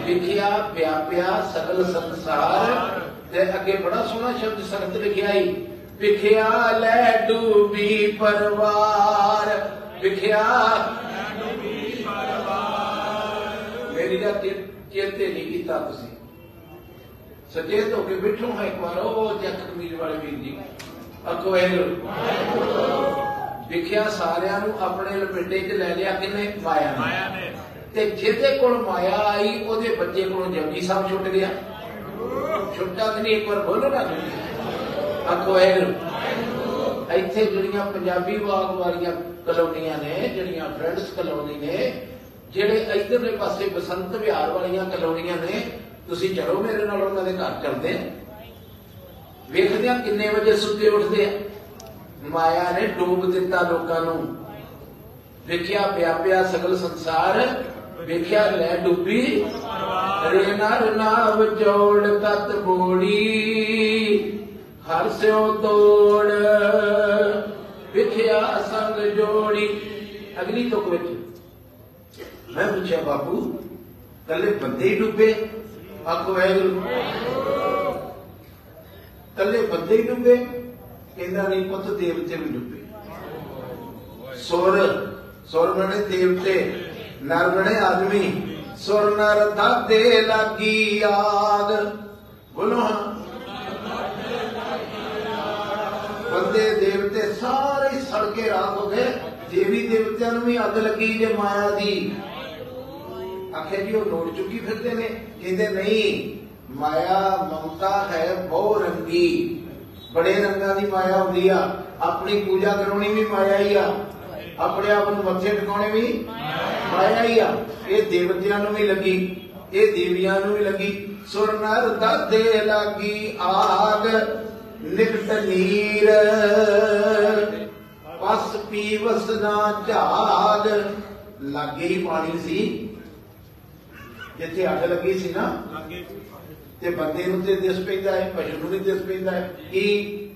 ਵਿਖਿਆ ਵਿਆਪਿਆ ਸਗਲ ਸੰਸਾਰ ਤੇ ਅੱਗੇ ਬੜਾ ਸੋਹਣਾ ਸ਼ਬਦ ਸੰਗਤ ਲਿਖਿਆ ਹੀ ਵਿਖਿਆ ਲੈ ਡੂਬੀ ਪਰਵਾਰ। ਵਿਖਿਆ ਮੇਰੀ ਦਾ ਚੇਤੇ ਨਹੀਂ ਕੀਤਾ ਤੁਸੀਂ। ਸਚੇਤ ਹੋ ਕੇ ਬਿਠੋ ਹਾਂ ਇੱਕ ਵਾਰ ਉਹ ਜੱਟ ਕਮੀਜ਼ ਵਾਲੇ ਵੀਰ ਜੀ। ਅੱਗੋਂ ਇਹ ਵਿਖਿਆ ਸਾਰਿਆਂ ਨੂੰ ਆਪਣੇ ਲਪੇਟੇ 'ਚ ਲੈ ਲਿਆ ਕਿਨੇ ਮਾਇਆ ਨੇ। ਤੇ ਜਿਹਦੇ ਕੋਲ ਮਾਇਆ ਆਈ ਉਹਦੇ ਬੱਚੇ ਕੋਲੋਂ ਜਪਜੀ ਸਾਹਿਬ ਛੁੱਟ ਗਿਆ। ਛੁੱਟਾ ਕਿ ਨਹੀਂ ਇੱਕ ਵਾਰ ਬੋਲੋ ਨਾ ਆਖੋ ਇਹ ਇੱਥੇ ਜਿਹੜੀਆਂ ਪੰਜਾਬੀ ਬਾਗ ਵਾਲੀਆਂ ਕਲੋਨੀਆਂ ਨੇ ਜਿਹੜੀਆਂ ਫਰੈਂਡਸ ਕਲੋਨੀ ਨੇ ਜਿਹੜੇ ਇਧਰਲੇ ਪਾਸੇ ਬਸੰਤ ਵਿਹਾਰ ਵਾਲੀਆਂ ਕਲੋਨੀਆਂ ਨੇ ਤੁਸੀਂ ਚਲੋ ਮੇਰੇ ਨਾਲ ਉਹਨਾਂ ਦੇ ਘਰ ਚੱਲਦੇ ਆ। ਵੇਖਦੇ ਆ ਕਿੰਨੇ ਵਜੇ ਸੁੱਤੇ ਉੱਠਦੇ ਆ। ਮਾਇਆ ਨੇ ਡੂਬ ਦਿੱਤਾ ਲੋਕਾਂ ਨੂੰ। ਵੇਖਿਆ ਵਿਆਪਿਆ ਸਗਲ ਸੰਸਾਰ, ਵੇਖਿਆ ਲੈ ਡੁੱਬੀ। ਰੇ ਨਰ ਨਾਮ ਜੋੜ ਤਤ ਬੋੜੀ ਹਰ ਸਿਓ ਤੋੜ। ਵੇਖਿਆ ਸੰਗ ਜੋੜੀ। ਅਗਲੀ ਤੁਕ ਵਿੱਚ। ਮੈਂ ਪੁੱਛਿਆ, ਬਾਪੂ, ਕੱਲੇ ਬੰਦੇ ਹੀ ਡੁੱਬੇ? ਆਖੋ ਵਾਹਿਗੁਰੂ। ਕੱਲੇ ਬੰਦੇ ਹੀ ਡੁੱਬੇ ਕਹਿੰਦਾ ਨਹੀਂ ਪੁੱਤ ਦੇਵਤੇ ਵੀ ਡੁੱਬੇ। ਸੁਰ ਸੁਰ ਬਣੇ ਦੇਵਤੇ, ਨਰ ਬਣੇ ਆਦਮੀ, ਸੁਰ ਨਰ ਦਾਦੇ ਲੱਗੀ ਆਗ ਬੋਲੋ ਹਾਂ। ਬੰਦੇ ਦੇਵਤੇ ਸਾਰੇ ਸੜ ਕੇ ਰਾਖ ਹੋ ਗਏ ਦੇਵੀ ਦੇਵਤਿਆਂ ਨੂੰ ਵੀ ਅੱਗ ਲੱਗੀ ਜੇ ਮਾਇਆ ਦੀ। ਆਖਿਆ ਜੀ ਉਹ ਲੋੜ ਚੁੱਕੀ ਫਿਰਦੇ ਨੇ। ਕਹਿੰਦੇ ਨਹੀਂ ਮਾਇਆ ਮਮਤਾ ਹੈ ਬਹੁ ਰੰਗੀ। ਬੜੇ ਰੰਗਾਂ ਦੀ ਮਾਇਆ ਹੁੰਦੀ ਆ। ਆਪਣੀ ਪੂਜਾ ਕਰਾਉਣੀ ਵੀ ਮਾਇਆ ਹੀ ਆ। ਆਪਣੇ ਆਪ ਨੂੰ ਮੱਥੇ ਟਿਕਾਉਣੇ ਵੀ ਮਾਇਆ ਹੀ ਆ। ਇਹ ਦੇਵਤਿਆਂ ਨੂੰ ਵੀ ਲੱਗੀ, ਇਹ ਦੇਵੀਆਂ ਨੂੰ ਵੀ ਲੱਗੀ। ਸੁਰ ਨਰ ਦਾਦੇ ਲੱਗੀ ਆਗ, ਨਿਕਟ ਨੀਰ। ਪਸ ਪੀਵਸ ਨਾ ਝਾਗ। ਲਾਗੇ ਹੀ ਪਾਣੀ ਸੀ। ਜਿੱਥੇ ਅੱਗ ਲੱਗੀ ਸੀ ਨਾ ਲਾਗੇ ਤੇ ਬੰਦੇ ਨੂੰ ਤੇ ਦਿਸ ਪੈਂਦਾ ਹੈ ਪਸ਼ੂ ਨੂੰ ਵੀ ਦਿਸ ਪੈਂਦਾ ਹੈ ਕਿ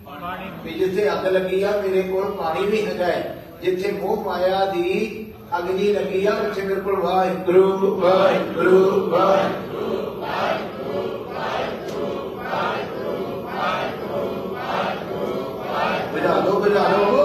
ਪਾਣੀ ਵੀ ਜਿੱਥੇ ਅੱਗ ਲੱਗੀ ਆ ਮੇਰੇ ਕੋਲ ਪਾਣੀ ਵੀ ਹੈਗਾ ਹੈ ਜਿੱਥੇ ਮੋਹ ਮਾਇਆ ਦੀ ਅਗਨੀ ਲੱਗੀ ਆ ਉੱਥੇ ਮੇਰੇ ਕੋਲ ਵਾਹਿਗੁਰੂ ਵਾਹਿਗੁਰੂ ਵਾਹਿਗੁਰੂ ਬੁਝਾ ਲਓ ਬੁਝਾ ਲਓ ਬੁਝਾ ਲਓ ਅੱਗ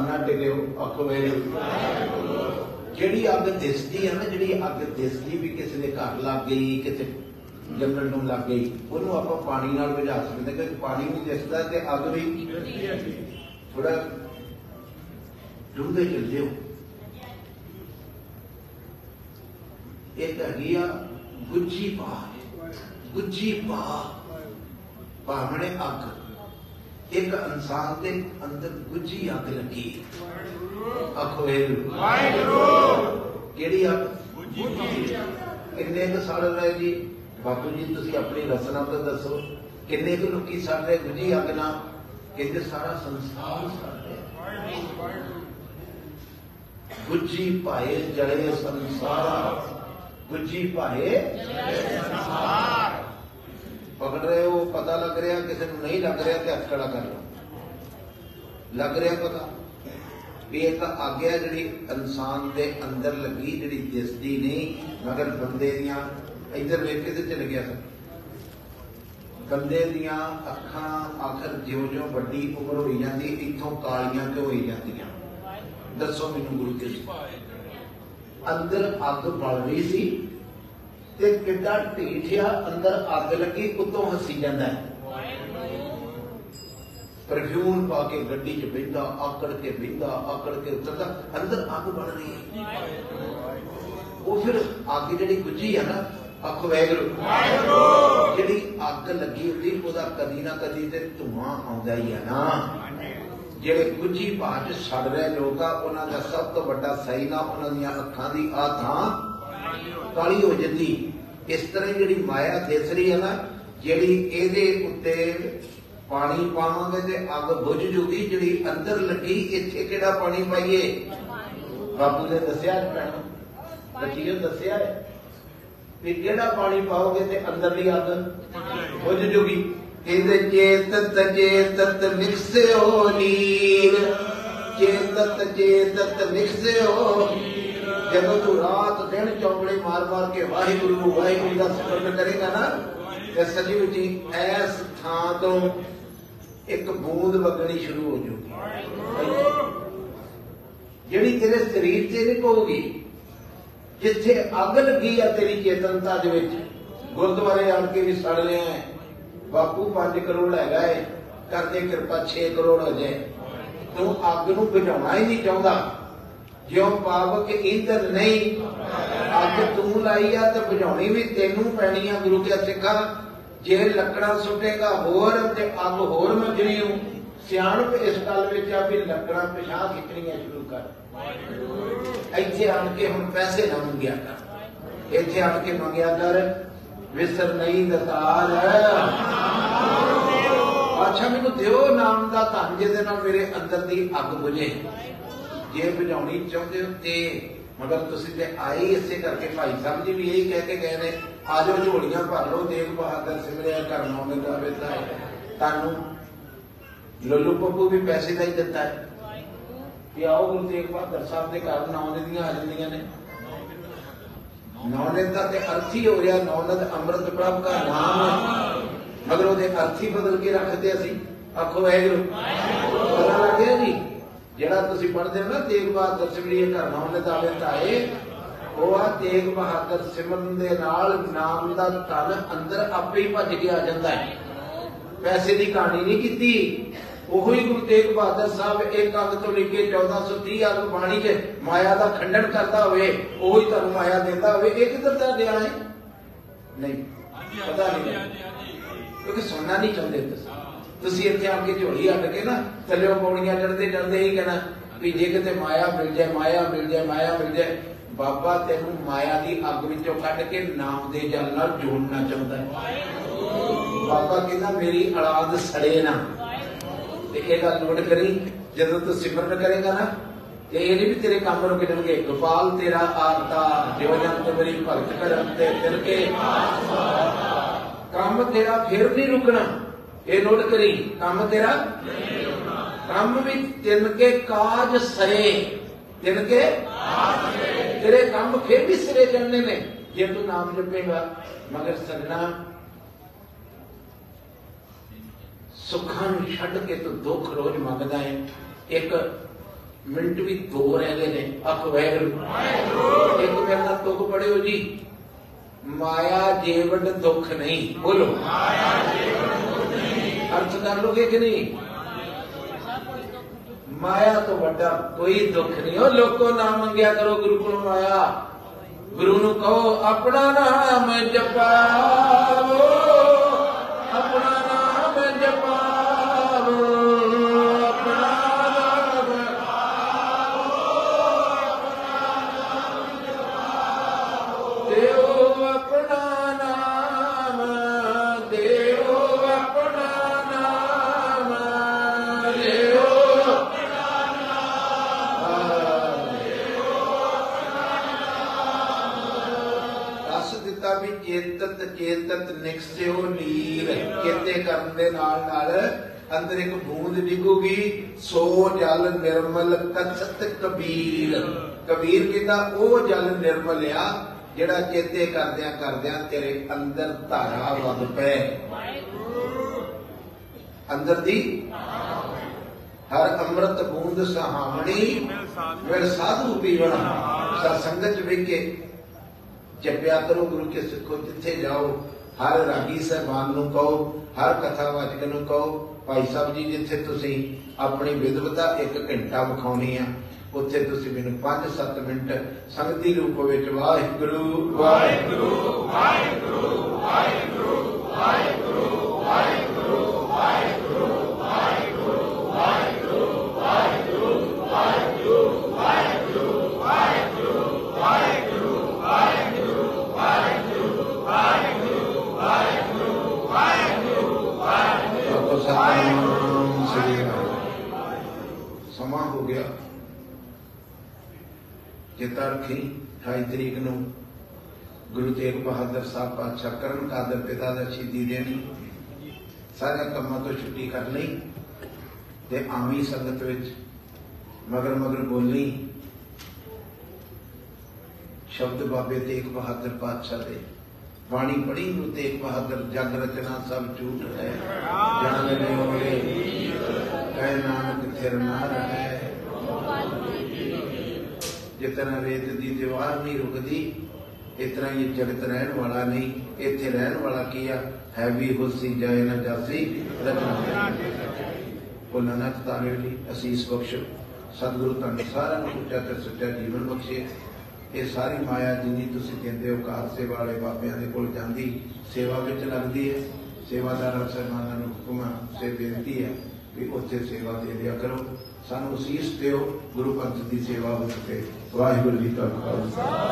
ਧਿਆਨ ਨਾਲ ਟਿਕਿਓ ਅੱਖ ਵੇਲੇ ਜਿਹੜੀ ਅੱਗ ਦਿਸਦੀ ਆ ਨਾ, ਜਿਹੜੀ ਅੱਗ ਦਿਸਦੀ ਵੀ ਕਿਸੇ ਦੇ ਘਰ ਲੱਗ ਗਈ, ਕਿਤੇ ਜੰਗਲ ਨੂੰ ਲੱਗ ਗਈ, ਉਹਨੂੰ ਆਪਾਂ ਪਾਣੀ ਨਾਲ ਬੁਝਾ ਸਕਦੇ ਕਿ ਪਾਣੀ ਨਹੀਂ ਦਿਸਦਾ ਤੇ ਅੱਗ ਵੀ ਥੋੜਾ ਡੂੰਘੇ ਚੱਲ ਜਿਓ। ਇੱਕ ਹੈਗੀ ਆ ਗੁੱਜੀ ਪਾ ਗੁੱਜੀ ਪਾ ਭਾਵਣੇ ਅੱਗ ਇੱਕ ਇਨਸਾਨ ਦੇ ਅੰਦਰ ਗੁੱਜੀ ਅੱਗ ਲੱਗੀ। ਅੱਖ ਵੇਲ ਕਿਹੜੀ ਅੱਗ? ਕਿੰਨੇ ਕੁ ਸੜ ਰਹੇ ਜੀ ਬਾਪੂ ਜੀ ਤੁਸੀਂ ਆਪਣੀ ਰਸਨਾ ਤਾਂ ਦੱਸੋ। ਕਿੰਨੇ ਕੁ ਲੋਕੀ ਸੜ ਰਹੇ ਗੁੱਜੀ ਅੱਗ ਨਾਲ? ਕਹਿੰਦੇ ਸਾਰਾ ਸੰਸਾਰ ਸੜ ਰਿਹਾ ਗੁੱਜੀ ਭਾਏ ਜਲੇ ਸੰਸਾਰ। ਗੁੱਜੀ ਭਾਏ ਪਕੜ ਰਹੇ ਹੋ, ਪਤਾ ਲੱਗ ਰਿਹਾ, ਕਿਸੇ ਨੂੰ ਨਹੀਂ ਲੱਗ ਰਿਹਾ ਤੇ ਹੱਥ ਖੜਾ ਕਰ ਲਓ। ਲੱਗ ਰਿਹਾ ਪਤਾ ਵੀ ਇਹ ਤਾਂ ਆਗਿਆ ਜਿਹੜੀ ਇਨਸਾਨ ਦੇ ਅੰਦਰ ਲੱਗੀ, ਜਿਹੜੀ ਦਿਸਦੀ ਨਹੀਂ, ਮਗਰ ਬੰਦੇ ਦੀਆਂ ਇੱਧਰ ਵੇਖ ਕੇ ਤੇ ਚਲ ਗਿਆ ਸਰ। ਬੰਦੇ ਦੀਆਂ ਅੱਖਾਂ ਆਖਰ ਜਿਉਂ-ਜਿਉਂ ਵੱਡੀ ਉਮਰ ਹੋਈ ਜਾਂਦੀ, ਇੱਥੋਂ ਕਾਲੀਆਂ ਕਿਉਂ ਹੋਈ ਜਾਂਦੀਆਂ। ਦੱਸੋ ਮੈਨੂੰ ਗੁਰੂ ਕੇ ਅੰਦਰ ਅੱਗ ਬਲ ਰਹੀ ਸੀ ਤੇ ਕਿੱਡਾ ਢੀਠਿਆ ਅੰਦਰ ਅੱਗ ਲੱਗੀ ਉਤੋਂ ਹੱਸੀ ਜਾਂਦਾ ਪਰਫਿਊਮ ਪਾ ਕੇ ਗੱਡੀ 'ਚ ਬੈਠਾ ਆਕੜ ਕੇ ਬੈਠਾ ਆਕੜ ਕੇ ਉਤਰਦਾ ਅੰਦਰ ਅੱਗ ਬਣ ਰਹੀ ਹੈ। ਉਹ ਫਿਰ ਅੱਗ ਜਿਹੜੀ ਗੁੱਝੀ ਆ ਨਾ ਅੱਖ ਵੈਗਰੂ ਜਿਹੜੀ ਅੱਗ ਲੱਗੀ ਹੁੰਦੀ ਉਹਦਾ ਕਦੀ ਨਾ ਕਦੀ ਤੇ ਧੂਆਂ ਆਉਂਦਾ ਹੀ ਆ ਨਾ। ਜਿਹੜੇ ਗੁੱਝੀ ਭਾਅ 'ਚ ਸੜ ਰਹੇ ਲੋਕ ਉਹਨਾਂ ਦਾ ਸਭ ਤੋਂ ਵੱਡਾ ਸਹੀ ਨਾ ਉਹਨਾਂ ਦੀਆਂ ਅੱਖਾਂ ਦੀ ਆ ਥਾਂ ਕਾਲੀ ਹੋ ਜਾਂਦੀ। ਇਸ ਤਰ੍ਹਾਂ ਹੀ ਜਿਹੜੀ ਮਾਇਆ ਦਿਸ ਰਹੀ ਹੈ ਨਾ, ਜਿਹੜੀ ਇਹਦੇ ਉੱਤੇ ਪਾਣੀ ਪਾਵਾਂਗੇ ਤੇ ਅੱਗ ਬੁਝ ਜੂਗੀ, ਜਿਹੜੀ ਅੰਦਰ ਲੱਗੀ, ਇੱਥੇ ਕਿਹੜਾ ਪਾਣੀ ਪਾਈਏ? ਬਾਪੂ ਨੇ ਦੱਸਿਆ ਭੈਣ। ਬੱਚੀਓ ਦੱਸਿਆ ਹੈ ਵੀ ਕਿਹੜਾ ਪਾਣੀ ਪਾਓਗੇ ਤੇ ਅੰਦਰਲੀ ਅੱਗ ਬੁਝ ਜੂਗੀ। ਇਹਦੇ ਚੇਤਤ ਚੇਤਤ ਮਿਕਸਿਓ ਨੀਰ। ਚੇਤਤ ਚੇਤਤ ਮਿਕਸਿਓ ਜਦੋਂ ਤੂੰ ਰਾਤ ਦਿਨ ਚੌਂਕੜੇ ਮਾਰ ਮਾਰ ਕੇ ਵਾਹਿਗੁਰੂ ਵਾਹਿਗੁਰੂ ਦਾ ਸਿਮਰਨ ਕਰੇਗਾ ਨਾ, ਤੇ ਸੱਚੀ ਮੁੱਚੀ ਐਸ ਥਾਂ ਤੋਂ ਇੱਕ ਬੂੰਦ ਵਗਣੀ ਸ਼ੁਰੂ ਹੋ ਜੂਗੀ। ਜਿਹੜੀ ਤੇਰੇ ਸਰੀਰ ਤੇ ਨਿਕਲੂਗੀ ਜਿੱਥੇ ਅੱਗ ਲੱਗੀ ਆ ਤੇਰੀ ਚੇਤਨਤਾ ਦੇ ਵਿੱਚ, ਗੁਰਦੁਆਰੇ ਆਣ ਕੇ ਵੀ ਸੜ ਲਿਆ ਹੈ, ਬਾਪੂ 5 ਕਰੋੜ ਹੈਗਾ ਏ, ਕਰਦੇ ਕਿਰਪਾ 6 ਕਰੋੜ ਹੋ ਜਾਏ। ਤੂੰ ਅੱਗ ਨੂੰ ਬੁਝਾਉਣਾ ਹੀ ਨਹੀਂ ਚਾਹੁੰਦਾ। ਜਿਉਂ ਪਾਵਕ ਇੰਦਰ ਨਹੀਂ ਅੱਗ ਤੂੰ ਲਾਈ ਆ ਤੇ ਬੁਝਾਉਣੀ ਵੀ ਤੈਨੂੰ ਪੈਣੀ ਆ ਗੁਰੂ ਕੇ ਸਿੱਖਾ ਜੇ ਲੱਕੜਾਂ ਸੁੱਟੇਗਾ ਹੋਰ ਤੇ ਅੱਗ ਹੋਰ ਮਜਣੀ ਹੂੰ ਸਿਆਣਪ ਇਸ ਗੱਲ ਵਿੱਚ ਆ ਵੀ ਲੱਕੜਾਂ ਪਿਛਾਂ ਖਿੱਚਣੀਆਂ ਸ਼ੁਰੂ ਕਰ। ਇੱਥੇ ਆਣ ਕੇ ਹੁਣ ਪੈਸੇ ਨਾ ਮੰਗਿਆ ਕਰ। ਇੱਥੇ ਆਣ ਕੇ ਮੰਗਿਆ ਕਰ, ਵਿਸਰ ਨਹੀਂ ਦਤਾਰ ਅੱਛਾ, ਮੈਨੂੰ ਦਿਓ ਨਾਮ ਦਾ ਧਨ ਜਿਹਦੇ ਨਾਲ ਮੇਰੇ ਅੰਦਰ ਦੀ ਅੱਗ ਬੁਝੇ। ਜੇ ਬੁਝਾਉਣੀ ਚਾਹੁੰਦੇ ਹੋ ਤੇ ਮਗਰ ਤੁਸੀਂ ਤੇ ਆਏ ਹੀ ਇਸੇ ਕਰਕੇ ਭਾਈ ਸਾਹਿਬ ਜੀ ਵੀ ਇਹੀ ਕਹਿ ਕੇ ਗਏ ਨੇ ਆਜੋ ਝੋਲੀਆਂ ਭਰ ਲਓ ਦੇਖ ਬਹਾਦਰ ਸਿਮਰਿਆ ਕਰਨਾ ਮੈਂ ਜਾਵੇ ਤਾਂ ਤੁਹਾਨੂੰ ਲੱਲੂ ਪੱਪੂ ਵੀ ਪੈਸੇ ਦਾ ਹੀ ਦਿੱਤਾ ਹੈ। ਕਿ ਆਓ ਗੁਰੂ ਤੇਗ ਬਹਾਦਰ ਸਾਹਿਬ ਦੇ ਘਰ ਨੌ ਨਦੀਆਂ ਆ ਜਾਂਦੀਆਂ ਨੇ। ਨੌ ਨਦ ਦਾ ਤੇ ਅਰਥ ਹੀ ਹੋ ਰਿਹਾ, ਨੌ ਨਦ ਅੰਮ੍ਰਿਤ ਪ੍ਰਭ ਦਾ ਨਾਮ ਹੈ। ਮਗਰ ਉਹਦੇ ਅਰਥ ਹੀ ਬਦਲ ਕੇ ਰੱਖਦੇ ਅਸੀਂ। ਆਖੋ ਵਾਹਿਗੁਰੂ। ਪਤਾ ਲੱਗਿਆ ਜੀ ਜਿਹੜਾ ਤੁਸੀਂ ਪੜ੍ਹਦੇ ਹੋ ਨਾ ਤੇਗ ਬਹਾਦਰ ਸਿਮਰਿਏ ਘਰ ਨੌ ਨਦ ਆਵੇ ਧਾਏ ਉਹ ਆ ਤੇਗ ਬਹਾਦਰ ਸਿਮਰਨ ਦੇ ਨਾਲ ਨਾਮ ਦਾ ਧਨ ਅੰਦਰ ਆਪੇ ਹੀ ਭੱਜ ਕੇ ਆ ਜਾਂਦਾ ਹੈ। ਪੈਸੇ ਦੀ ਕਹਾਣੀ ਨਹੀਂ ਕੀਤੀ। ਉਹੋ ਹੀ ਗੁਰੂ ਤੇਗ ਬਹਾਦਰ ਸਾਹਿਬ ਇੱਕ ਅੰਗ ਤੋਂ ਲੈ ਕੇ 1430 ਅੰਗ ਬਾਣੀ 'ਚ ਮਾਇਆ ਦਾ ਖੰਡਨ ਕਰਦਾ ਹੋਵੇ ਉਹੋ ਹੀ ਤੁਹਾਨੂੰ ਮਾਇਆ ਦਿੰਦਾ ਹੋਵੇ ਇਹ ਕਿੱਧਰ ਦਾ ਦਿਆ ਹੈ? ਨਹੀਂ ਪਤਾ ਨਹੀਂ। ਕਿਉਂਕਿ ਸੁਣਨਾ ਨਹੀਂ ਚਾਹੁੰਦੇ ਤੁਸੀਂ। ਤੁਸੀਂ ਇੱਥੇ ਆ ਕੇ ਝੋਲੀ ਅੱਡ ਕੇ ਨਾ ਥੱਲੇ ਪੌੜੀਆਂ ਚੜਦੇ ਚੜਦੇ ਹੀ ਕਹਿਣਾ ਵੀ ਜੇ ਕਿਤੇ ਮਾਇਆ ਮਿਲ ਜਾਏ, ਮਾਇਆ ਮਿਲ ਜਾਏ, ਮਾਇਆ ਮਿਲ ਜਾਏ, ਬਾਬਾ ਤੈਨੂੰ ਮਾਇਆ ਦੀ ਅੱਗ ਵਿੱਚੋਂ ਕੱਢ ਕੇ ਨਾਮ ਦੇ ਜਲ ਨਾਲ ਜੋੜਨਾ ਚਾਹੁੰਦਾ ਹੈ। ਬਾਬਾ ਕਹਿੰਦਾ, ਮੇਰੀ ਔਲਾਦ ਸੜੇ ਨਾ। ਤੇ ਇਹ ਗੱਲ ਨੋਟ ਕਰੀ, ਜਦੋਂ ਤੂੰ ਸਿਮਰਨ ਕਰੇਗਾ ਨਾ, ਤੇ ਇਹ ਨਹੀਂ ਵੀ ਤੇਰੇ ਕੰਮ ਰੁਕ ਜਾਣਗੇ। ਗੋਪਾਲ ਤੇਰਾ ਆਰਤਾ, ਜਿਉ ਜਨ ਤੇ ਮੇਰੀ ਭਗਤ ਕਰਨ ਤੇ ਫਿਰ ਕੇ। ਕੰਮ ਤੇਰਾ ਫਿਰ ਨਹੀਂ ਰੁਕਣਾ। ਇਹ ਨੋਟ ਕਰੀ, ਕੰਮ ਤੇਰਾ ਕੰਮ ਵੀ ਤਿੰਨ ਕੇ ਕਾਜ ਸਰੇ ਤਿੰਨ ਕੇ ਤੇਰੇ ਕੰਮ ਫਿਰ ਵੀ ਸਿਰੇ ਚੜਨੇ ਨੇ, ਜੇ ਤੂੰ ਨਾਮ ਜਪੇਗਾ, ਮਗਰ ਸਗਣਾ ਸੁੱਖਾਂ ਨੂੰ ਛੱਡ ਕੇ ਤੂੰ ਦੁੱਖ ਰੋਜ਼ ਮੰਗਦਾ ਹੈ ਇੱਕ ਮਿੰਟ ਵੀ ਦੋ ਰਹਿੰਦੇ ਨੇ ਅੱਖ ਵੈਗਰੂ ਇੱਕ ਮੇਰੇ ਨਾਲ ਤੁਕ ਪੜਿਓ ਜੀ। ਮਾਇਆ ਜੀਵਨ ਦੁੱਖ ਨਹੀਂ, ਬੋਲੋ। ਮਾਇਆ ਨਹੀਂ ਅਰਥ ਕਰ ਲੋਗੇ ਕਿ ਨਹੀਂ ਮਾਇਆ ਤੋਂ ਵੱਡਾ ਕੋਈ ਦੁੱਖ ਨਹੀਂ ਉਹ ਲੋਕੋ ਨਾ ਮੰਗਿਆ ਕਰੋ ਗੁਰੂ ਕੋਲੋਂ ਮਾਇਆ ਗੁਰੂ ਨੂੰ ਕਹੋ ਆਪਣਾ ਨਾਮ ਚੇਤਤ ਨਿਕਸਿਓ ਨੀਰ ਕਿਤੇ ਕਰਨ ਦੇ ਨਾਲ ਨਾਲ ਅੰਦਰ ਇੱਕ ਬੂੰਦ ਡਿੱਗੂਗੀ, ਸੋ ਜਲ ਨਿਰਮਲ ਕਥਤ ਕਬੀਰ। ਕਬੀਰ ਕਹਿੰਦਾ, ਉਹ ਜਲ ਨਿਰਮਲ ਆ ਜਿਹੜਾ ਚੇਤੇ ਕਰਦਿਆਂ ਕਰਦਿਆਂ ਤੇਰੇ ਅੰਦਰ ਧਾਰਾ ਵਗ ਪਏ। ਅੰਦਰ ਦੀ ਹਰ ਅੰਮ੍ਰਿਤ ਬੂੰਦ ਸਹਾਮਣੀ ਮਿਲ ਸਾਧੂ ਪੀਵਣ। ਸਤ ਸੰਗਤ ਚ ਵੇਖ ਕੇ ਜਪਿਆ ਕਰੋ ਗੁਰੂ ਕੇ ਸਿੱਖੋ, ਜਿੱਥੇ ਜਾਓ ਹਰ ਰਾਗੀ ਸਾਹਿਬਾਨ ਨੂੰ ਕਹੋ, ਹਰ ਕਥਾ ਨੂੰ ਕਹੋ, ਭਾਈ ਸਾਹਿਬ ਜੀ, ਜਿੱਥੇ ਤੁਸੀਂ ਆਪਣੀ ਵਿਦਵਤਾ ਇੱਕ ਘੰਟਾ ਵਿਖਾਉਣੀ ਆ, ਉੱਥੇ ਤੁਸੀਂ ਮੈਨੂੰ 5-7 ਮਿੰਟ ਸੰਗਤੀ ਰੂਪ ਵਿੱਚ ਵਾਹਿਗੁਰੂ ਵਾਹਿਗੁਰੂ ਵਾਹਿਗੁਰੂ ਸਤਨਾਮ ਸ੍ਰੀ ਅਕਾਲ ਸਮਾਂ ਹੋ ਗਿਆ ਚੇਤਾ ਰੱਖੀ 28 ਤਰੀਕ ਨੂੰ ਗੁਰੂ ਤੇਗ ਬਹਾਦਰ ਸਾਹਿਬ ਪਾਤਸ਼ਾਹ ਕਰਨ ਕਾਦਰ ਪਿਤਾ ਦਾ ਸ਼ਹੀਦੀ ਦੇਣੀ ਸਾਰੇ ਕੰਮਾਂ ਤੋਂ ਛੁੱਟੀ ਕਰ ਲਈ ਤੇ ਆਮੀ ਸੰਗਤ ਵਿੱਚ ਮਗਰ ਮਗਰ ਬੋਲੀ ਸ਼ਬਦ ਬਾਬੇ ਤੇਗ ਬਹਾਦਰ ਪਾਤਸ਼ਾਹ ਦੇ। ਬਾਣੀ ਪੜ੍ਹੀ, ਗੁਰੂ ਤੇਗ ਬਹਾਦਰ ਜਗ ਰਚਨਾ ਸਭ ਝੂਠ ਹੈ। ਜਾਣ ਲੈ ਹੋਏ ਕਹਿ ਨਾਨਕ ਥਿਰ ਨਾ ਹੈ ਜਿਤਨਾ ਰੇਤ ਦੀ ਦੀਵਾਰ ਨਹੀਂ ਰੁਕਦੀ ਇਤਨਾ ਹੀ ਜਗਤ ਰਹਿਣ ਵਾਲਾ ਨਹੀਂ। ਇੱਥੇ ਰਹਿਣ ਵਾਲਾ ਕੀ ਆ? ਹੈ ਵੀ ਹੁਸੀ ਜਾਏ ਨਾ ਜਾਸੀ ਰਚਨਾ ਉਹ ਨਾਨਕ ਤਾਰੇ ਲਈ ਅਸੀਸ ਬਖਸ਼ੋ। ਸਤਿਗੁਰੂ ਤੁਹਾਨੂੰ ਸਾਰਿਆਂ ਨੂੰ ਉੱਚਾ ਤੇ ਸੱਚਾ ਜੀਵਨ ਬਖਸ਼ੇ। ਇਹ ਸਾਰੀ ਮਾਇਆ ਜਿੰਨੀ ਤੁਸੀਂ ਕਹਿੰਦੇ ਹੋ ਕਾਰ ਸੇਵਾ ਵਾਲੇ ਬਾਬਿਆਂ ਦੇ ਕੋਲ ਜਾਂਦੀ, ਸੇਵਾ ਵਿੱਚ ਲੱਗਦੀ ਹੈ। ਸੇਵਾਦਾਰ ਅਫਸਰਾਨਾਂ ਨੂੰ ਹੁਕਮ ਸੇ ਬੇਨਤੀ ਹੈ ਵੀ ਉੱਥੇ ਸੇਵਾ ਦੇ ਦਿਆ ਕਰੋ। ਸਾਨੂੰ ਅਸੀਸ ਦਿਓ, ਗੁਰੂ ਪੰਥ ਦੀ ਸੇਵਾ ਹੋ ਸਕੇ। ਵਾਹਿਗੁਰੂ ਜੀ ਕਾ ਖਾਲਸਾ